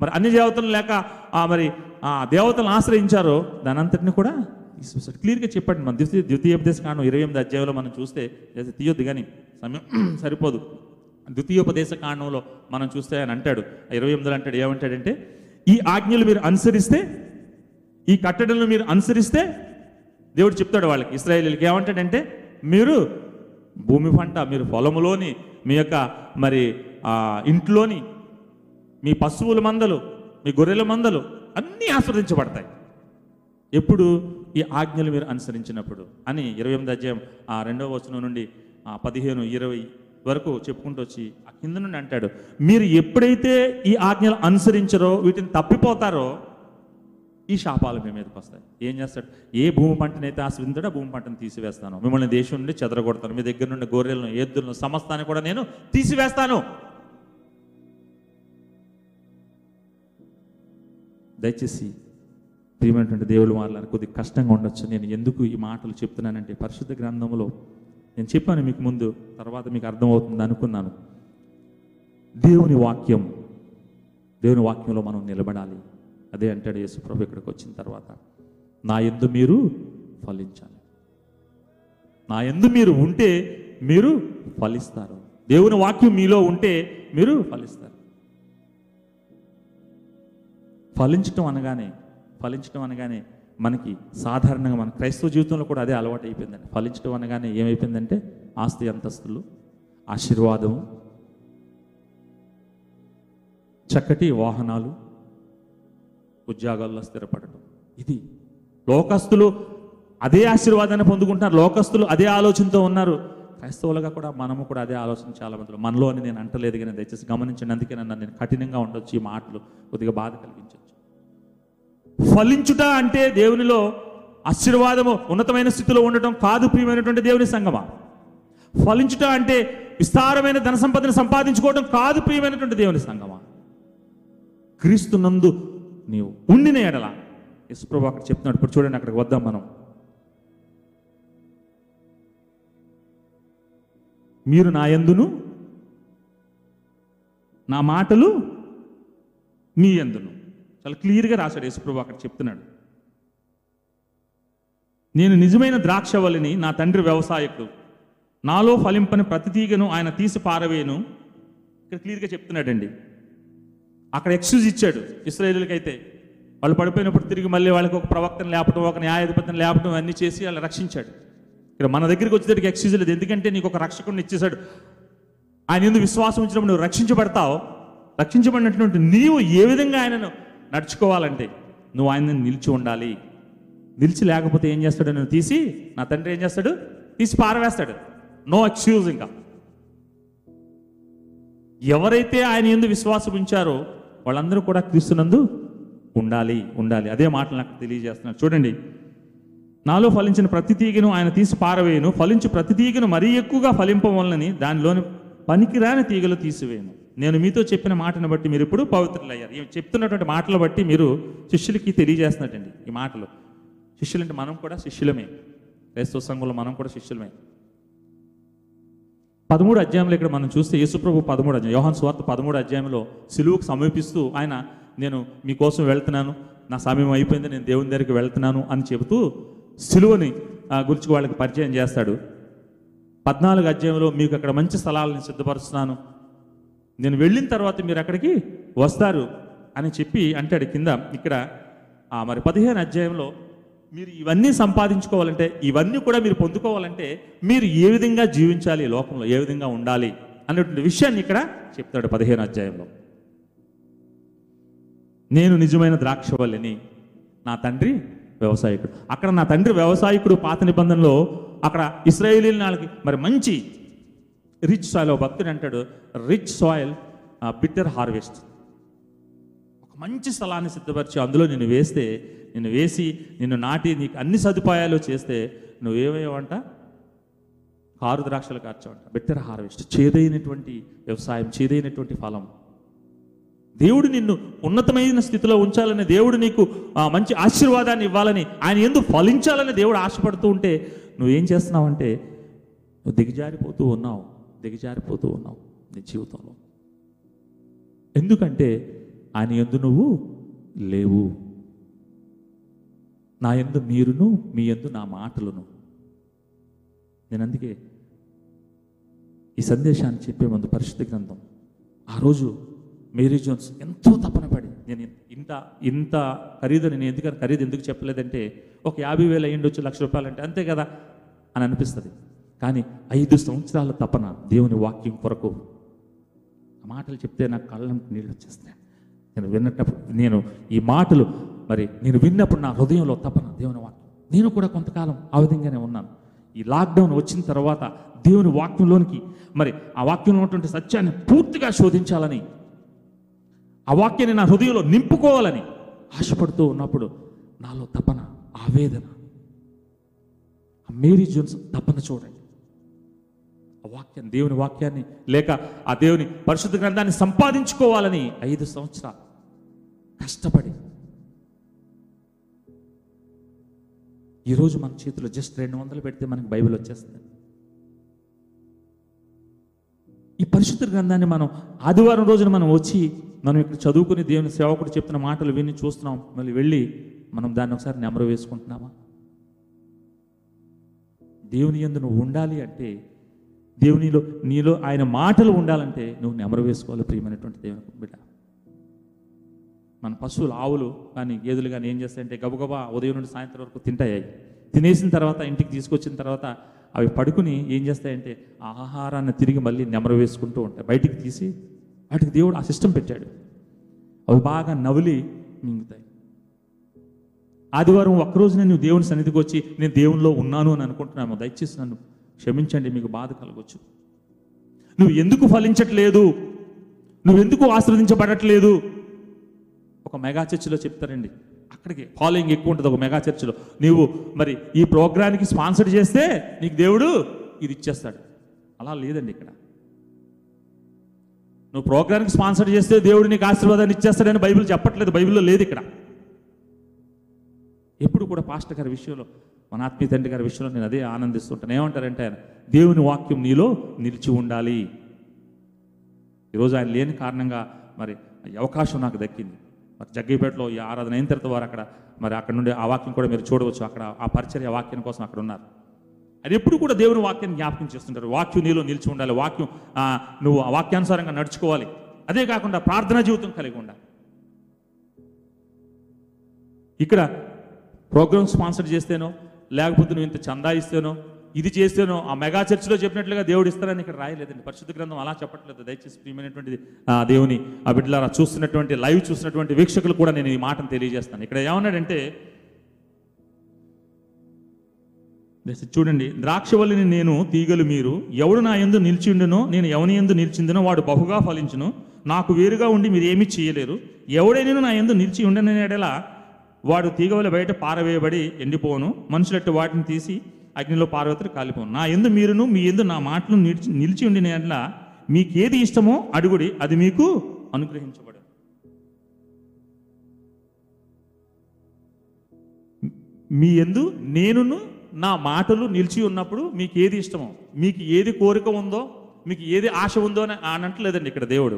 A: మరి అన్ని దేవతలు లేక ఆ మరి ఆ దేవతలను ఆశ్రయించారో దాని అంతటిని కూడా తీసివేశాడు క్లియర్గా చెప్పండి. మన ద్వితీయ ద్వితీయోపదేశ కాండం ఇరవై ఎనిమిది అధ్యాయంలో మనం చూస్తే లేదా తీయొద్దు కానీ సమయం సరిపోదు. ద్వితీయోపదేశ కాండంలో మనం చూస్తే ఆయన అంటాడు. ఆ ఇరవై ఎనిమిదిలో అంటాడు ఏమంటాడంటే ఈ ఆజ్ఞలు మీరు అనుసరిస్తే ఈ కట్టడలను మీరు అనుసరిస్తే దేవుడు చెప్తాడు వాళ్ళకి ఇస్రాయేలీలకి ఏమంటాడంటే మీరు భూమి పంట మీరు పొలములోని మీ యొక్క మరి ఇంట్లోని మీ పశువుల మందలు మీ గొర్రెల మందలు అన్నీ ఆస్వాదించబడతాయి. ఎప్పుడు ఈ ఆజ్ఞలు మీరు అనుసరించినప్పుడు అని ఇరవై ఎనిమిది అధ్యాయం ఆ రెండవ వచనం నుండి ఆ పదిహేను ఇరవై వరకు చెప్పుకుంటూ వచ్చి ఆ కింద నుండి అంటాడు మీరు ఎప్పుడైతే ఈ ఆజ్ఞలు అనుసరించరో వీటిని తప్పిపోతారో ఈ శాపాలు మీ మీదకి వస్తాయి. ఏం చేస్తాడు? ఏ భూమి పంటనైతే ఆశ్రయించాడో ఆ భూమి పంటను తీసివేస్తాను. మిమ్మల్ని దేశం నుండి చెదరగొడతాను. మీ దగ్గర నుండి గొర్రెలను ఎద్దులను సమస్తాన్ని కూడా నేను తీసివేస్తాను. దయచేసి ప్రియమైనటువంటి దేవులు వాళ్ళని కొద్దిగా కష్టంగా ఉండొచ్చు. నేను ఎందుకు ఈ మాటలు చెప్తున్నానంటే పరిశుద్ధ గ్రంథంలో నేను చెప్పాను మీకు ముందు తర్వాత మీకు అర్థమవుతుంది అనుకున్నాను. దేవుని వాక్యం దేవుని వాక్యంలో మనం నిలబడాలి. అదే అంటాడు యేసుప్రభు ఇక్కడికి వచ్చిన తర్వాత నా ఎందు మీరు ఫలించాలి. నా ఎందు మీరు ఉంటే మీరు ఫలిస్తారు. దేవుని వాక్యం మీలో ఉంటే మీరు ఫలిస్తారు. ఫలించటం అనగానే ఫలించటం అనగానే మనకి సాధారణంగా మన క్రైస్తవ జీవితంలో కూడా అదే అలవాటు అయిపోయిందండి. ఫలించడం అనగానే ఏమైపోయిందంటే ఆస్తి అంతస్తులు ఆశీర్వాదము చక్కటి వాహనాలు ఉద్యోగాల్లో స్థిరపడటం. ఇది లోకస్తులు అదే ఆశీర్వాదాన్ని పొందుకుంటున్నారు. లోకస్తులు అదే ఆలోచనతో ఉన్నారు. క్రైస్తవులుగా కూడా మనము కూడా అదే ఆలోచన చాలా మంది మనలో అని నేను అంటలేదు కానీ దయచేసి గమనించండి అందుకే నన్ను నేను కఠినంగా ఉండొచ్చు. ఈ మాటలు కొద్దిగా బాధ కలిగించవచ్చు ఫలించుట అంటే దేవునిలో ఆశీర్వాదము ఉన్నతమైన స్థితిలో ఉండటం కాదు ప్రియమైనటువంటి దేవుని సంగమా. ఫలించుట అంటే విస్తారమైన ధన సంపదను సంపాదించుకోవడం కాదు ప్రియమైనటువంటి దేవుని సంగమా. క్రీస్తునందు నీవు ఉండిన ఎడల. యశ్ప్రభు అక్కడ చెప్తున్నాడు. ఇప్పుడు చూడండి అక్కడికి వద్దాం మనం. మీరు నా ఎందును? నా మాటలు మీ ఎందును? చాలా క్లియర్గా రాశాడు యేసుప్రభు అక్కడ చెప్తున్నాడు. నేను నిజమైన ద్రాక్షవల్లిని నా తండ్రి వ్యవసాయకుడు. నాలో ఫలింపని ప్రతి తీగను ఆయన తీసి పారవేను ఇక్కడ క్లియర్గా చెప్తున్నాడండి. అక్కడ ఎక్స్క్యూజ్ ఇచ్చాడు ఇస్రాయేలీలకైతే. వాళ్ళు పడిపోయినప్పుడు తిరిగి మళ్ళీ వాళ్ళకి ఒక ప్రవక్తను లేపడం ఒక న్యాయాధిపతిని లేపడం అన్నీ చేసి వాళ్ళు రక్షించాడు. ఇక్కడ మన దగ్గరికి వచ్చేసరికి ఎక్స్క్యూజ్ లేదు. ఎందుకంటే నీకు ఒక రక్షకుడిని ఇచ్చేశాడు. ఆయన ఎందుకు విశ్వాసం ఉంచినప్పుడు నువ్వు రక్షించబడతావు? రక్షించబడినటువంటి నీవు ఏ విధంగా ఆయనను నడుచుకోవాలంటే నువ్వు ఆయన నిలిచి ఉండాలి. నిలిచి లేకపోతే ఏం చేస్తాడు? నువ్వు తీసి నా తండ్రి ఏం చేస్తాడు? తీసి పారవేస్తాడు. నో ఎక్స్క్యూజ్ ఇంకా. ఎవరైతే ఆయన ఎందు విశ్వాసం ఉంచారో వాళ్ళందరూ కూడా క్రీస్తునందు ఉండాలి ఉండాలి. అదే మాటలు నాకు తెలియజేస్తున్నారు. చూడండి. నాలో ఫలించిన ప్రతి తీగను ఆయన తీసి పారవేయను. ఫలించు ప్రతి తీగను మరీ ఎక్కువగా ఫలింపవలనని దానిలోని పనికిరాని తీగలు తీసివేయను. నేను మీతో చెప్పిన మాటను బట్టి మీరు ఇప్పుడు పవిత్రులయ్యారు. ఈ చెప్తున్నటువంటి మాటలు బట్టి మీరు శిష్యులకి తెలియజేస్తున్నట్టండి ఈ మాటలు. శిష్యులంటే మనం కూడా శిష్యులమే. క్రైస్తవ సంఘంలో మనం కూడా శిష్యులమే. పదమూడు అధ్యాయంలో ఇక్కడ మనం చూస్తే యేసుప్రభు పదమూడు అధ్యాయం యోహాన్ స్వార్థ పదమూడు అధ్యాయంలో సిలువుకు సమీపిస్తూ ఆయన నేను మీకోసం వెళ్తున్నాను నా సమయం అయిపోయింది నేను దేవుని దగ్గరికి వెళ్తున్నాను అని చెబుతూ సిలువని గురించి వాళ్ళకి పరిచయం చేస్తాడు. పద్నాలుగు అధ్యాయంలో మీకు అక్కడ మంచి స్థలాలను సిద్ధపరుస్తున్నాను. నేను వెళ్ళిన తర్వాత మీరు అక్కడికి వస్తారు అని చెప్పి అంటాడు. కింద ఇక్కడ ఆ, మరి పదిహేను అధ్యాయంలో మీరు ఇవన్నీ సంపాదించుకోవాలంటే ఇవన్నీ కూడా మీరు పొందుకోవాలంటే మీరు ఏ విధంగా జీవించాలి లోకంలో ఏ విధంగా ఉండాలి అనేటువంటి విషయాన్ని ఇక్కడ చెప్తాడు పదిహేను అధ్యాయంలో. నేను నిజమైన ద్రాక్షవల్లిని నా తండ్రి వ్యవసాయకుడు. అక్కడ నా తండ్రి వ్యవసాయకుడు పాత నిబంధనలో అక్కడ ఇస్రాయేలీ నాళ్ళకి మరి మంచి రిచ్ సాయిల్ భక్తుడు అంటాడు రిచ్ సాయిల్ బిట్టర్ హార్వెస్ట్. మంచి స్థలాన్ని సిద్ధపరిచి అందులో నిన్ను వేస్తే నిన్ను వేసి నిన్ను నాటి నీకు అన్ని సదుపాయాలు చేస్తే నువ్వేమేవంట కారు ద్రాక్షలు కార్చవంట. బెట్టర్ హార్వెస్ట్ చేదైనటువంటి వ్యవసాయం చేదైనటువంటి ఫలం. దేవుడు నిన్ను ఉన్నతమైన స్థితిలో ఉంచాలని దేవుడు నీకు మంచి ఆశీర్వాదాన్ని ఇవ్వాలని ఆయన ఎందుకు ఫలించాలని దేవుడు ఆశపడుతూ ఉంటే నువ్వేం చేస్తున్నావంటే నువ్వు దిగజారిపోతూ ఉన్నావు దిగజారిపోతూ ఉన్నావు నీ జీవితంలో. ఎందుకంటే ఆయన ఎందు నువ్వు లేవు. నా ఎందు మీరును మీ ఎందు నా మాటలును. నేను అందుకే ఈ సందేశాన్ని చెప్పే ముందు పరిశుద్ధ గ్రంథం. ఆ రోజు మేరీ జోన్స్ ఎంతో తపన పడి నేను ఇంత ఇంత ఖరీదు నేను ఎందుకని ఖరీదు ఎందుకు చెప్పలేదంటే ఒక యాభై వేలు అయ్యిండొచ్చు లక్ష రూపాయలు అంటే అంతే కదా అని అనిపిస్తుంది. కానీ ఐదు సంవత్సరాల తపన దేవుని వాక్యం కొరకు. ఆ మాటలు చెప్తే నాకు కళ్ళంటి నీళ్ళు వచ్చేస్తాయి నేను విన్నప్పుడు నేను ఈ మాటలు మరి నేను విన్నప్పుడు నా హృదయంలో తపన. దేవుని వాక్యం. నేను కూడా కొంతకాలం ఆ విధంగానే ఉన్నాను. ఈ లాక్డౌన్ వచ్చిన తర్వాత దేవుని వాక్యంలోనికి మరి ఆ వాక్యంలో ఉన్నటువంటి సత్యాన్ని పూర్తిగా శోధించాలని ఆ వాక్యాన్ని నా హృదయంలో నింపుకోవాలని ఆశపడుతూ ఉన్నప్పుడు నాలో తపన ఆవేదన. ఆ మేరీ జోన్స్ తపన చూడండి. ఆ వాక్యం దేవుని వాక్యాన్ని లేక ఆ దేవుని పరిశుద్ధ గ్రంథాన్ని సంపాదించుకోవాలని ఐదు సంవత్సరాలు కష్టపడి ఈరోజు మన చేతిలో జస్ట్ రెండు వందలు పెడితే మనకి బైబిల్ వచ్చేస్తుంది. ఈ పరిశుద్ధ గ్రంథాన్ని మనం ఆదివారం రోజున మనం వచ్చి మనం ఇక్కడ చదువుకుని దేవుని సేవకుడు చెప్తున్న మాటలు విని చూస్తున్నాం. మళ్ళీ వెళ్ళి మనం దాన్ని ఒకసారి నెమరు వేసుకుంటున్నామా? దేవుని ఎందు నువ్వు ఉండాలి అంటే దేవునిలో నీలో ఆయన మాటలు ఉండాలంటే నువ్వు నెమరు వేసుకోవాలి ప్రియమైనటువంటి దేవుని బిడ్డ. మన పశువులు ఆవులు కానీ గేదెలు కానీ ఏం చేస్తాయంటే గబగబా ఉదయం నుండి సాయంత్రం వరకు తింటాయి తినేసిన తర్వాత ఇంటికి తీసుకొచ్చిన తర్వాత అవి పడుకుని ఏం చేస్తాయంటే ఆ ఆహారాన్ని తిరిగి మళ్ళీ నెమరు వేసుకుంటూ ఉంటాయి. బయటికి తీసి వాటికి దేవుడు ఆ సిస్టమ్ పెట్టాడు. అవి బాగా నవ్వులి మింగుతాయి. ఆదివారం ఒక్కరోజు నేను దేవుని సన్నిధికి వచ్చి నేను దేవునిలో ఉన్నాను అని అనుకుంటున్నాము? దయచేసి నన్ను క్షమించండి మీకు బాధ కలగొచ్చు. నువ్వు ఎందుకు ఫలించట్లేదు? నువ్వు ఎందుకు ఆశ్రదించబడట్లేదు? ఒక మెగా చర్చిలో చెప్తారండి. అక్కడికి ఫాలోయింగ్ ఎక్కువ ఉంటుంది ఒక మెగా చర్చిలో. నీవు మరి ఈ ప్రోగ్రామ్కి స్పాన్సర్ చేస్తే నీకు దేవుడు ఇది ఇచ్చేస్తాడు. అలా లేదండి ఇక్కడ. నువ్వు ప్రోగ్రామ్కి స్పాన్సర్ చేస్తే దేవుడు నీకు ఆశీర్వాదాన్ని ఇచ్చేస్తాడని బైబిల్ చెప్పట్లేదు బైబిల్లో లేదు ఇక్కడ. ఎప్పుడు కూడా పాస్టర్ గారి విషయంలో మన ఆత్మీయ తండ్రి గారి విషయంలో నేను అదే ఆనందిస్తుంటాను. ఏమంటారంటే ఆయన దేవుని వాక్యం నీలో నిలిచి ఉండాలి. ఈరోజు ఆయన లేని కారణంగా మరి అవకాశం నాకు దక్కింది. మరి జగ్గైపేటలో ఈ ఆరాధన అయిన తర్వాత వారు అక్కడ మరి అక్కడ నుండి ఆ వాక్యం కూడా మీరు చూడవచ్చు. అక్కడ ఆ పరిచర్య వాక్యం కోసం అక్కడ ఉన్నారు. అది ఎప్పుడు కూడా దేవుని వాక్యాన్ని జ్ఞాపకం చేస్తుంటారు. వాక్యం నీలో నిలిచి ఉండాలి. వాక్యం నువ్వు ఆ వాక్యానుసారంగా నడుచుకోవాలి. అదే కాకుండా ప్రార్థనా జీవితం కలిగి ఉండాలి. ఇక్కడ ప్రోగ్రామ్ స్పాన్సర్ చేస్తేనో లేకపోతే నువ్వు ఇంత చందా ఇస్తేనో ఇది చేస్తేనో ఆ మెగా చర్చిలో చెప్పినట్లుగా దేవుడు ఇస్తారని ఇక్కడ రాయలేదండి. పరిశుద్ధ గ్రంథం అలా చెప్పట్లేదు. దయచేసి ప్రియమైనటువంటి ఆ దేవుని ఆ బిడ్డలారా చూస్తున్నటువంటి లైవ్ చూసినటువంటి వీక్షకులు కూడా నేను ఈ మాటను తెలియజేస్తాను. ఇక్కడ ఏమన్నాడంటే చూడండి ద్రాక్షవల్లిని నేను తీగలు మీరు ఎవడు నా ఎందు నిలిచిండునో నేను ఎవని ఎందు నిలిచిందునో వాడు బహుగా ఫలించును. నాకు వేరుగా ఉండి మీరు ఏమీ చేయలేరు. ఎవడైనా నా ఎందు నిలిచి ఉండని ఎడల వాడు తీగవల బయట పారవేయబడి ఎండిపోను. మనుషులట్టు వాటిని తీసి అగ్నిలో పార్వతులు కాలిపోను. నా ఎందు మీరును మీ ఎందు నా మాటలు నిలిచి నిలిచి ఉండిన ఎడల మీకేది ఇష్టమో అడుగుడి అది మీకు అనుగ్రహించబడు మీ ఎందు నేనును నా మాటలు నిలిచి ఉన్నప్పుడు మీకు ఏది ఇష్టమో మీకు ఏది కోరిక ఉందో మీకు ఏది ఆశ ఉందో అని అనట్లేదండి ఇక్కడ దేవుడు.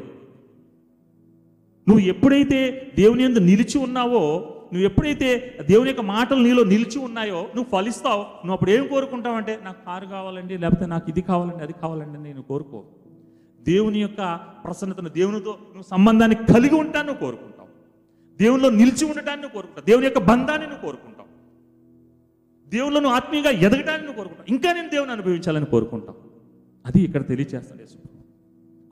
A: నువ్వు ఎప్పుడైతే దేవుని ఎందు నిలిచి ఉన్నావో నువ్వు ఎప్పుడైతే దేవుని యొక్క మాటలు నీలో నిలిచి ఉన్నాయో నువ్వు ఫలిస్తావు నువ్వు అప్పుడు ఏం కోరుకుంటావంటే నాకు కారు కావాలండి లేకపోతే నాకు ఇది కావాలండి అది కావాలండి నేను కోరుకో. దేవుని యొక్క ప్రసన్నతను దేవునితో నువ్వు సంబంధాన్ని కలిగి ఉంటాను నువ్వు కోరుకుంటావు. దేవునిలో నిలిచి ఉండటాన్ని నువ్వు కోరుకుంటావు. దేవుని యొక్క బంధాన్ని నువ్వు కోరుకుంటావు. దేవుళ్ళను నువ్వు ఆత్మీయంగా ఎదగటాన్ని నువ్వు కోరుకుంటావు. ఇంకా నేను దేవుని అనుభవించాలని కోరుకుంటావు. అది ఇక్కడ తెలియచేస్తాడు యేసు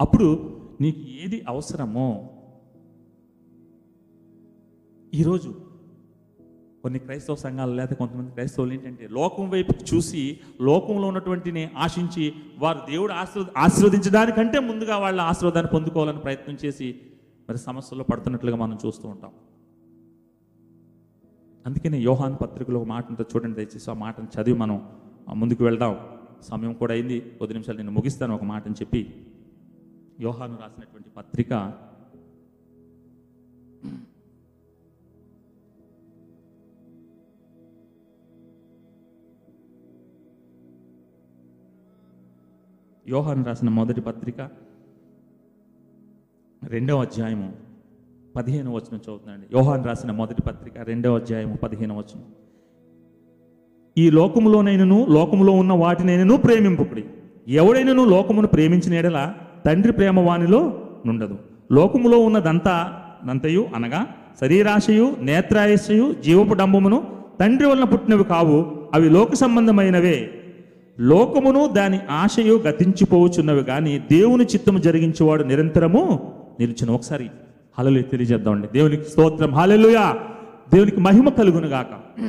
A: అప్పుడు నీకు ఏది అవసరమో ఈరోజు కొన్ని క్రైస్తవ సంఘాలు లేదా కొంతమంది క్రైస్తవులు ఏంటంటే లోకం వైపు చూసి లోకంలో ఉన్నటువంటిని ఆశించి వారు దేవుడు ఆశీర్వ ఆశీర్వదించడానికంటే ముందుగా వాళ్ళ ఆశీర్వాదాన్ని పొందుకోవాలని ప్రయత్నం చేసి మరి సమస్యల్లో పడుతున్నట్లుగా మనం చూస్తూ ఉంటాం. అందుకనే యోహాన్ పత్రికలో ఒక మాట ఉంటే చూడండి దయచేసి ఆ మాటను చదివి మనం ముందుకు వెళ్దాం. సమయం కూడా అయింది. కొద్ది నిమిషాలు నేను ముగిస్తాను ఒక మాటని చెప్పి. యోహాను రాసినటువంటి పత్రిక యోహాను రాసిన మొదటి పత్రిక రెండవ అధ్యాయము పదిహేను వచనం చదువుతున్నాండి. యోహాన్ రాసిన మొదటి పత్రిక రెండవ అధ్యాయము పదిహేను వచనం. ఈ లోకములోనైనను లోకములో ఉన్న వాటినైనను ప్రేమింపుకుడి ఎవడైనను లోకమును ప్రేమించిన ఎడల తండ్రి ప్రేమ వానిలో నుండదు. లోకములో ఉన్నదంతా నంతయు అనగా శరీరాశయు నేత్రాయశయు జీవపు డంబమును తండ్రి వలన పుట్టినవి కావు అవి లోక సంబంధమైనవే. లోకమును దాని ఆశయు గతించిపోవచ్చున్నవి కానీ దేవుని చిత్తము జరిగించేవాడు నిరంతరము నిలుచును. ఒకసారి హలలు తెలియజేద్దామండి దేవునికి స్తోత్రం. హలలుయా దేవునికి మహిమ కలుగును గాక.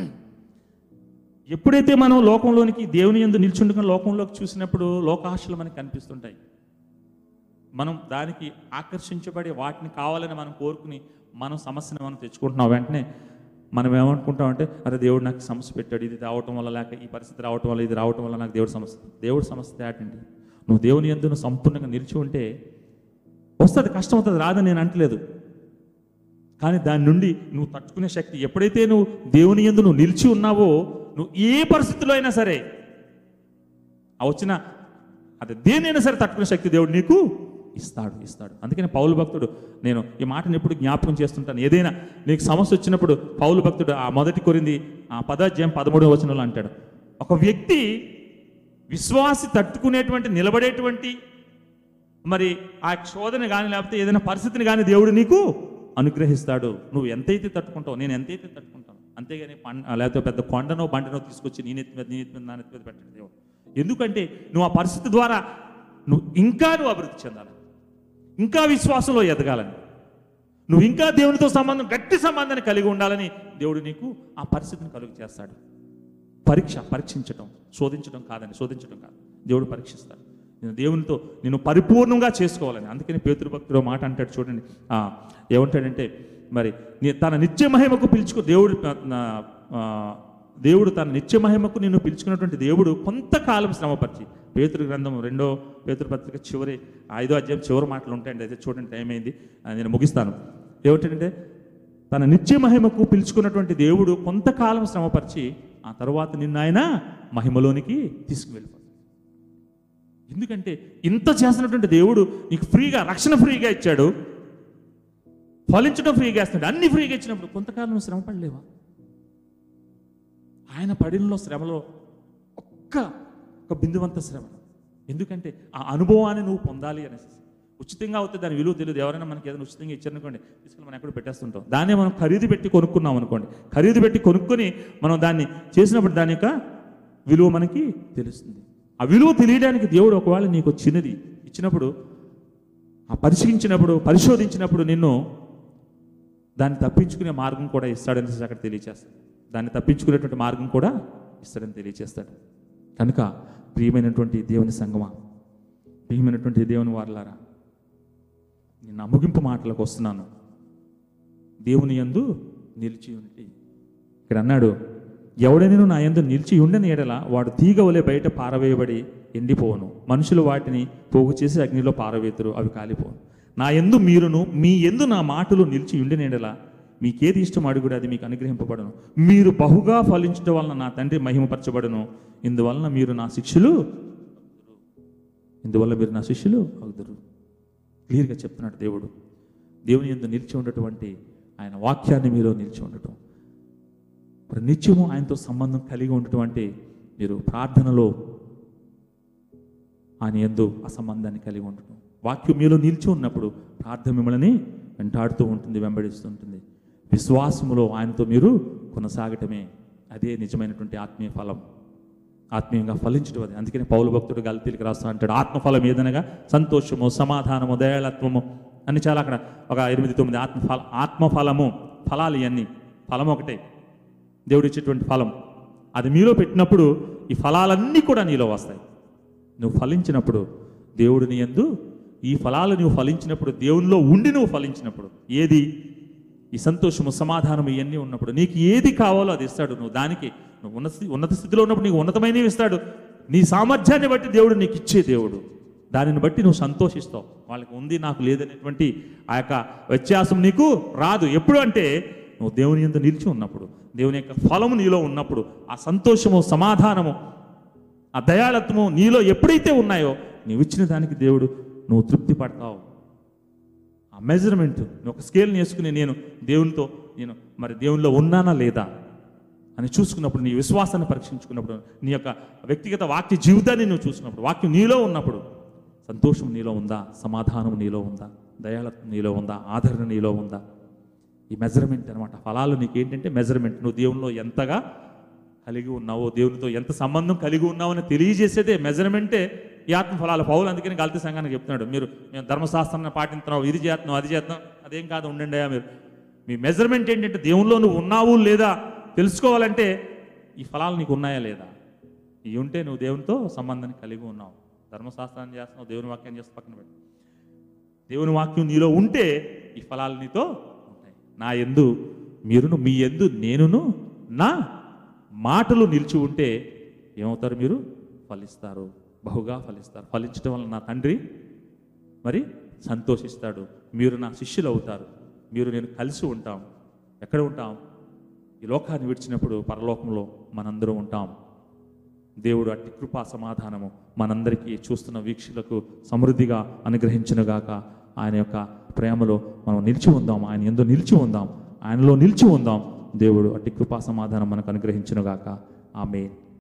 A: ఎప్పుడైతే మనం లోకంలోనికి దేవుని ఎందు నిల్చుండుకుని లోకంలోకి చూసినప్పుడు లోకాశలు మనకు కనిపిస్తుంటాయి. మనం దానికి ఆకర్షించబడి వాటిని కావాలని మనం కోరుకుని మనం సమస్యను మనం తెచ్చుకుంటున్నాం. వెంటనే మనం ఏమనుకుంటాం అంటే అరే దేవుడు నాకు సమస్య పెట్టాడు ఇది రావటం వల్ల లేక ఈ పరిస్థితి రావటం వల్ల ఇది రావటం వల్ల నాకు దేవుడు సమస్య. దేవుడు సమస్య తేటండి నువ్వు దేవుని ఎందు నువ్వు సంపూర్ణంగా నిలిచి ఉంటే వస్తుంది కష్టం అవుతుంది రాదని నేను అంటలేదు. కానీ దాని నుండి నువ్వు తట్టుకునే శక్తి ఎప్పుడైతే నువ్వు దేవుని ఎందు నువ్వు నిలిచి ఉన్నావో నువ్వు ఏ పరిస్థితిలో అయినా సరే ఆ వచ్చిన అది దేనైనా సరే తట్టుకునే శక్తి దేవుడు నీకు ఇస్తాడు ఇస్తాడు. అందుకని పౌలు భక్తుడు నేను ఈ మాటను ఎప్పుడు జ్ఞాపకం చేస్తుంటాను. ఏదైనా నీకు సమస్య వచ్చినప్పుడు పౌలు భక్తుడు ఆ మొదటి కొరింది ఆ పదాధ్యాయం పదమూడవ వచనంలో అంటాడు. ఒక వ్యక్తి విశ్వాసి తట్టుకునేటువంటి నిలబడేటువంటి మరి ఆ శోధన కానీ లేకపోతే ఏదైనా పరిస్థితిని కానీ దేవుడు నీకు అనుగ్రహిస్తాడు. నువ్వు ఎంతైతే తట్టుకుంటావు నేను ఎంతైతే తట్టుకుంటాను అంతేగాని పం లేకపోతే పెద్ద కొండనో బండనో తీసుకొచ్చి నీ నెత్తి మీద నీ నెత్తి మీద నా నెత్తి మీద పెట్టాడు దేవుడు. ఎందుకంటే నువ్వు ఆ పరిస్థితి ద్వారా నువ్వు ఇంకా నువ్వు అభివృద్ధి చెందాలి. ఇంకా విశ్వాసంలో ఎదగాలని. నువ్వు ఇంకా దేవునితో సంబంధం గట్టి సంబంధాన్ని కలిగి ఉండాలని దేవుడు నీకు ఆ పరిస్థితిని కలుగు చేస్తాడు. పరీక్ష పరీక్షించటం శోధించడం కాదని శోధించడం కాదు. దేవుడు పరీక్షిస్తాడు. నేను దేవునితో నేను పరిపూర్ణంగా చేసుకోవాలని. అందుకని పేతురు మాట అంటాడు చూడండి. ఏమంటాడంటే మరి నీ- తన నిత్య మహిమకు పిలుచుకో దేవుడు దేవుడు తన నిత్య మహిమకు నిన్ను పిలుచుకున్నటువంటి దేవుడు కొంతకాలం శ్రమపరిచి పేతురు గ్రంథం రెండో పేతురు పత్రిక చివరి ఐదో అధ్యాయం చివరి మాటలు ఉంటాయండి. అయితే చూడండి టైం అయింది. నేను ముగిస్తాను. ఏమిటంటే తన నిత్య మహిమకు పిలుచుకున్నటువంటి దేవుడు కొంతకాలం శ్రమపరిచి ఆ తర్వాత నిన్న ఆయన మహిమలోనికి తీసుకువెళ్ళిపోతాడు. ఎందుకంటే ఇంత చేసినటువంటి దేవుడు నీకు ఫ్రీగా రక్షణ ఫ్రీగా ఇచ్చాడు. ఫలించడం ఫ్రీగా ఇస్తున్నాడు అన్ని ఫ్రీగా ఇచ్చినప్పుడు కొంతకాలం శ్రమ పడలేవా ఆయన పడినలో శ్రమలో ఒక్క ఒక బిందువంత శ్రమ ఎందుకంటే ఆ అనుభవాన్ని నువ్వు పొందాలి అనేసి. ఉచితంగా అవుతే దాని విలువ తెలియదు. ఎవరైనా మనకి ఏదైనా ఉచితంగా ఇచ్చారనుకోండి తీసుకుని మనం ఎక్కడ పెట్టేస్తుంటాం. దాన్ని మనం ఖరీదు పెట్టి కొనుక్కున్నాం అనుకోండి. ఖరీదు పెట్టి కొనుక్కొని మనం దాన్ని చేసినప్పుడు దాని యొక్క విలువ మనకి తెలుస్తుంది. ఆ విలువ తెలియడానికి దేవుడు ఒకవేళ నీకు చిన్నది ఇచ్చినప్పుడు ఆ పరిశీలించినప్పుడు పరిశోధించినప్పుడు నిన్ను దాన్ని తప్పించుకునే మార్గం కూడా ఇస్తాడని అక్కడ తెలియచేస్తాడు. దాన్ని తప్పించుకునేటువంటి మార్గం కూడా ఇస్తాడని తెలియచేస్తాడు. కనుక ప్రియమైనటువంటి దేవుని సంగమా ప్రియమైనటువంటి దేవుని వారలారా నేను ముగింపు మాటలకు వస్తున్నాను. దేవుని యందు నిలిచి ఉండి. ఇక్కడ అన్నాడు ఎవడైనా నా యందు నిలిచి ఉండని ఎడల వాడు తీగ వలె బయట పారవేయబడి ఎండిపోవును. మనుషులు వాటిని పోగు చేసి అగ్నిలో పారవేతురు అవి కాలిపోను నా యందు మీరును మీ యందు నా మాటలు నిలిచి ఉండని ఎడల మీకేది ఇష్టం అడుగుడు అది మీకు అనుగ్రహింపబడను. మీరు బహుగా ఫలించడం వలన నా తండ్రి మహిమపరచబడను. ఇందువలన మీరు నా శిష్యులు ఇందువల్ల మీరు నా శిష్యులు అవుదురు. క్లియర్గా చెప్తున్నాడు దేవుడు. దేవుని ఎందు నిలిచి ఉండటువంటి ఆయన వాక్యాన్ని మీలో నిలిచి ఉండటం. మరి నిత్యము ఆయనతో సంబంధం కలిగి ఉన్నటువంటి మీరు ప్రార్థనలో ఆయన ఎందు ఆ సంబంధాన్ని కలిగి ఉండటం. వాక్యం మీలో నిలిచి ఉన్నప్పుడు ప్రార్థన మిమ్మల్ని వెంటాడుతూ ఉంటుంది వెంబడిస్తూ ఉంటుంది. విశ్వాసములో ఆయనతో మీరు కొనసాగటమే. అదే నిజమైనటువంటి ఆత్మీయ ఫలం. ఆత్మీయంగా ఫలించడం అది. అందుకని పౌలు భక్తుడు గల్తీలకు రాస్తా అంటాడు ఆత్మఫలం ఏదనగా? సంతోషము సమాధానము దయాళత్వము. అని చాలా అక్కడ ఒక ఎనిమిది తొమ్మిది ఆత్మఫల ఆత్మఫలము ఫలాలు ఇవన్నీ. ఫలం ఒకటే. దేవుడు ఇచ్చేటువంటి ఫలం. అది మీలో పెట్టినప్పుడు ఈ ఫలాలన్నీ కూడా నీలో వస్తాయి. నువ్వు ఫలించినప్పుడు దేవుడిని ఎందు యందు ఈ ఫలాలు నువ్వు ఫలించినప్పుడు దేవునిలో ఉండి నువ్వు ఫలించినప్పుడు ఏది? ఈ సంతోషము సమాధానము ఇవన్నీ ఉన్నప్పుడు నీకు ఏది కావాలో అది ఇస్తాడు. నువ్వు దానికి నువ్వు ఉన్నత ఉన్నత స్థితిలో ఉన్నప్పుడు నీకు ఉన్నతమైనవి ఇస్తాడు. నీ సామర్థ్యాన్ని బట్టి దేవుడు నీకు ఇచ్చే దేవుడు. దానిని బట్టి నువ్వు సంతోషిస్తావు. వాళ్ళకి ఉంది నాకు లేదనేటువంటి ఆ యొక్క వ్యత్యాసం నీకు రాదు. ఎప్పుడు అంటే నువ్వు దేవుని ఎంత నిలిచి ఉన్నప్పుడు దేవుని యొక్క ఫలము నీలో ఉన్నప్పుడు ఆ సంతోషము సమాధానము ఆ దయాళత్వము నీలో ఎప్పుడైతే ఉన్నాయో నీవు ఇచ్చిన దానికి దేవుడు నువ్వు తృప్తి పడతావు. ఆ మెజర్మెంట్ ఒక స్కేల్ని వేసుకుని నేను దేవునితో నేను మరి దేవునిలో ఉన్నానా లేదా అని చూసుకున్నప్పుడు నీ విశ్వాసాన్ని పరీక్షించుకున్నప్పుడు నీ యొక్క వ్యక్తిగత వాక్య జీవితాన్ని నువ్వు చూసుకున్నప్పుడు వాక్యం నీలో ఉన్నప్పుడు సంతోషం నీలో ఉందా? సమాధానం నీలో ఉందా? దయాళత్వం నీలో ఉందా? ఆదరణ నీలో ఉందా? ఈ మెజర్మెంట్ అనమాట ఫలాలు నీకు ఏంటంటే మెజర్మెంట్ నువ్వు దేవునిలో ఎంతగా కలిగి ఉన్నావో దేవునితో ఎంత సంబంధం కలిగి ఉన్నావో అని తెలియజేసేదే మెజర్మెంటే ఈ ఆత్మఫలాలు పౌలు అందుకని గల్తీ సంఘానికి చెప్తున్నాడు. మీరు మేము ధర్మశాస్త్రాన్ని పాటిస్తున్నాం ఇది చేస్తున్నాం అది చేస్తున్నాం అదేం కాదు ఉండండి అయ్యా మీరు. మీ మెజర్మెంట్ ఏంటంటే దేవుల్లో నువ్వు ఉన్నావు లేదా తెలుసుకోవాలంటే ఈ ఫలాలు నీకు ఉన్నాయా లేదా? ఇవి ఉంటే నువ్వు దేవునితో సంబంధాన్ని కలిగి ఉన్నావు. ధర్మశాస్త్రాన్ని చేస్తున్నావు దేవుని వాక్యం చేస్తే పక్కన పెట్టు. దేవుని వాక్యం నీలో ఉంటే ఈ ఫలాలు నీతో ఉంటాయి. నా ఎందు మీరును మీ ఎందు నేనును నా మాటలు నిలిచి ఉంటే ఏమవుతారు మీరు? ఫలిస్తారు. బహుగా ఫలిస్తారు. ఫలించడం వల్ల నా తండ్రి మరి సంతోషిస్తాడు. మీరు నా శిష్యులు అవుతారు మీరు నేను కలిసి ఉంటాం. ఎక్కడ ఉంటాం? ఈ లోకాన్ని విడిచినప్పుడు పరలోకంలో మనందరం ఉంటాం. దేవుడు అట్టి కృపా సమాధానము మనందరికీ చూస్తున్న వీక్షకులకు సమృద్ధిగా అనుగ్రహించునుగాక. ఆయన యొక్క ప్రేమలో మనం నిలిచి ఉందాం. ఆయన ఎందు నిలిచి ఉందాం. ఆయనలో నిలిచి ఉందాం. దేవుడు అట్టి కృపా సమాధానం మనకు అనుగ్రహించునుగాక. ఆమె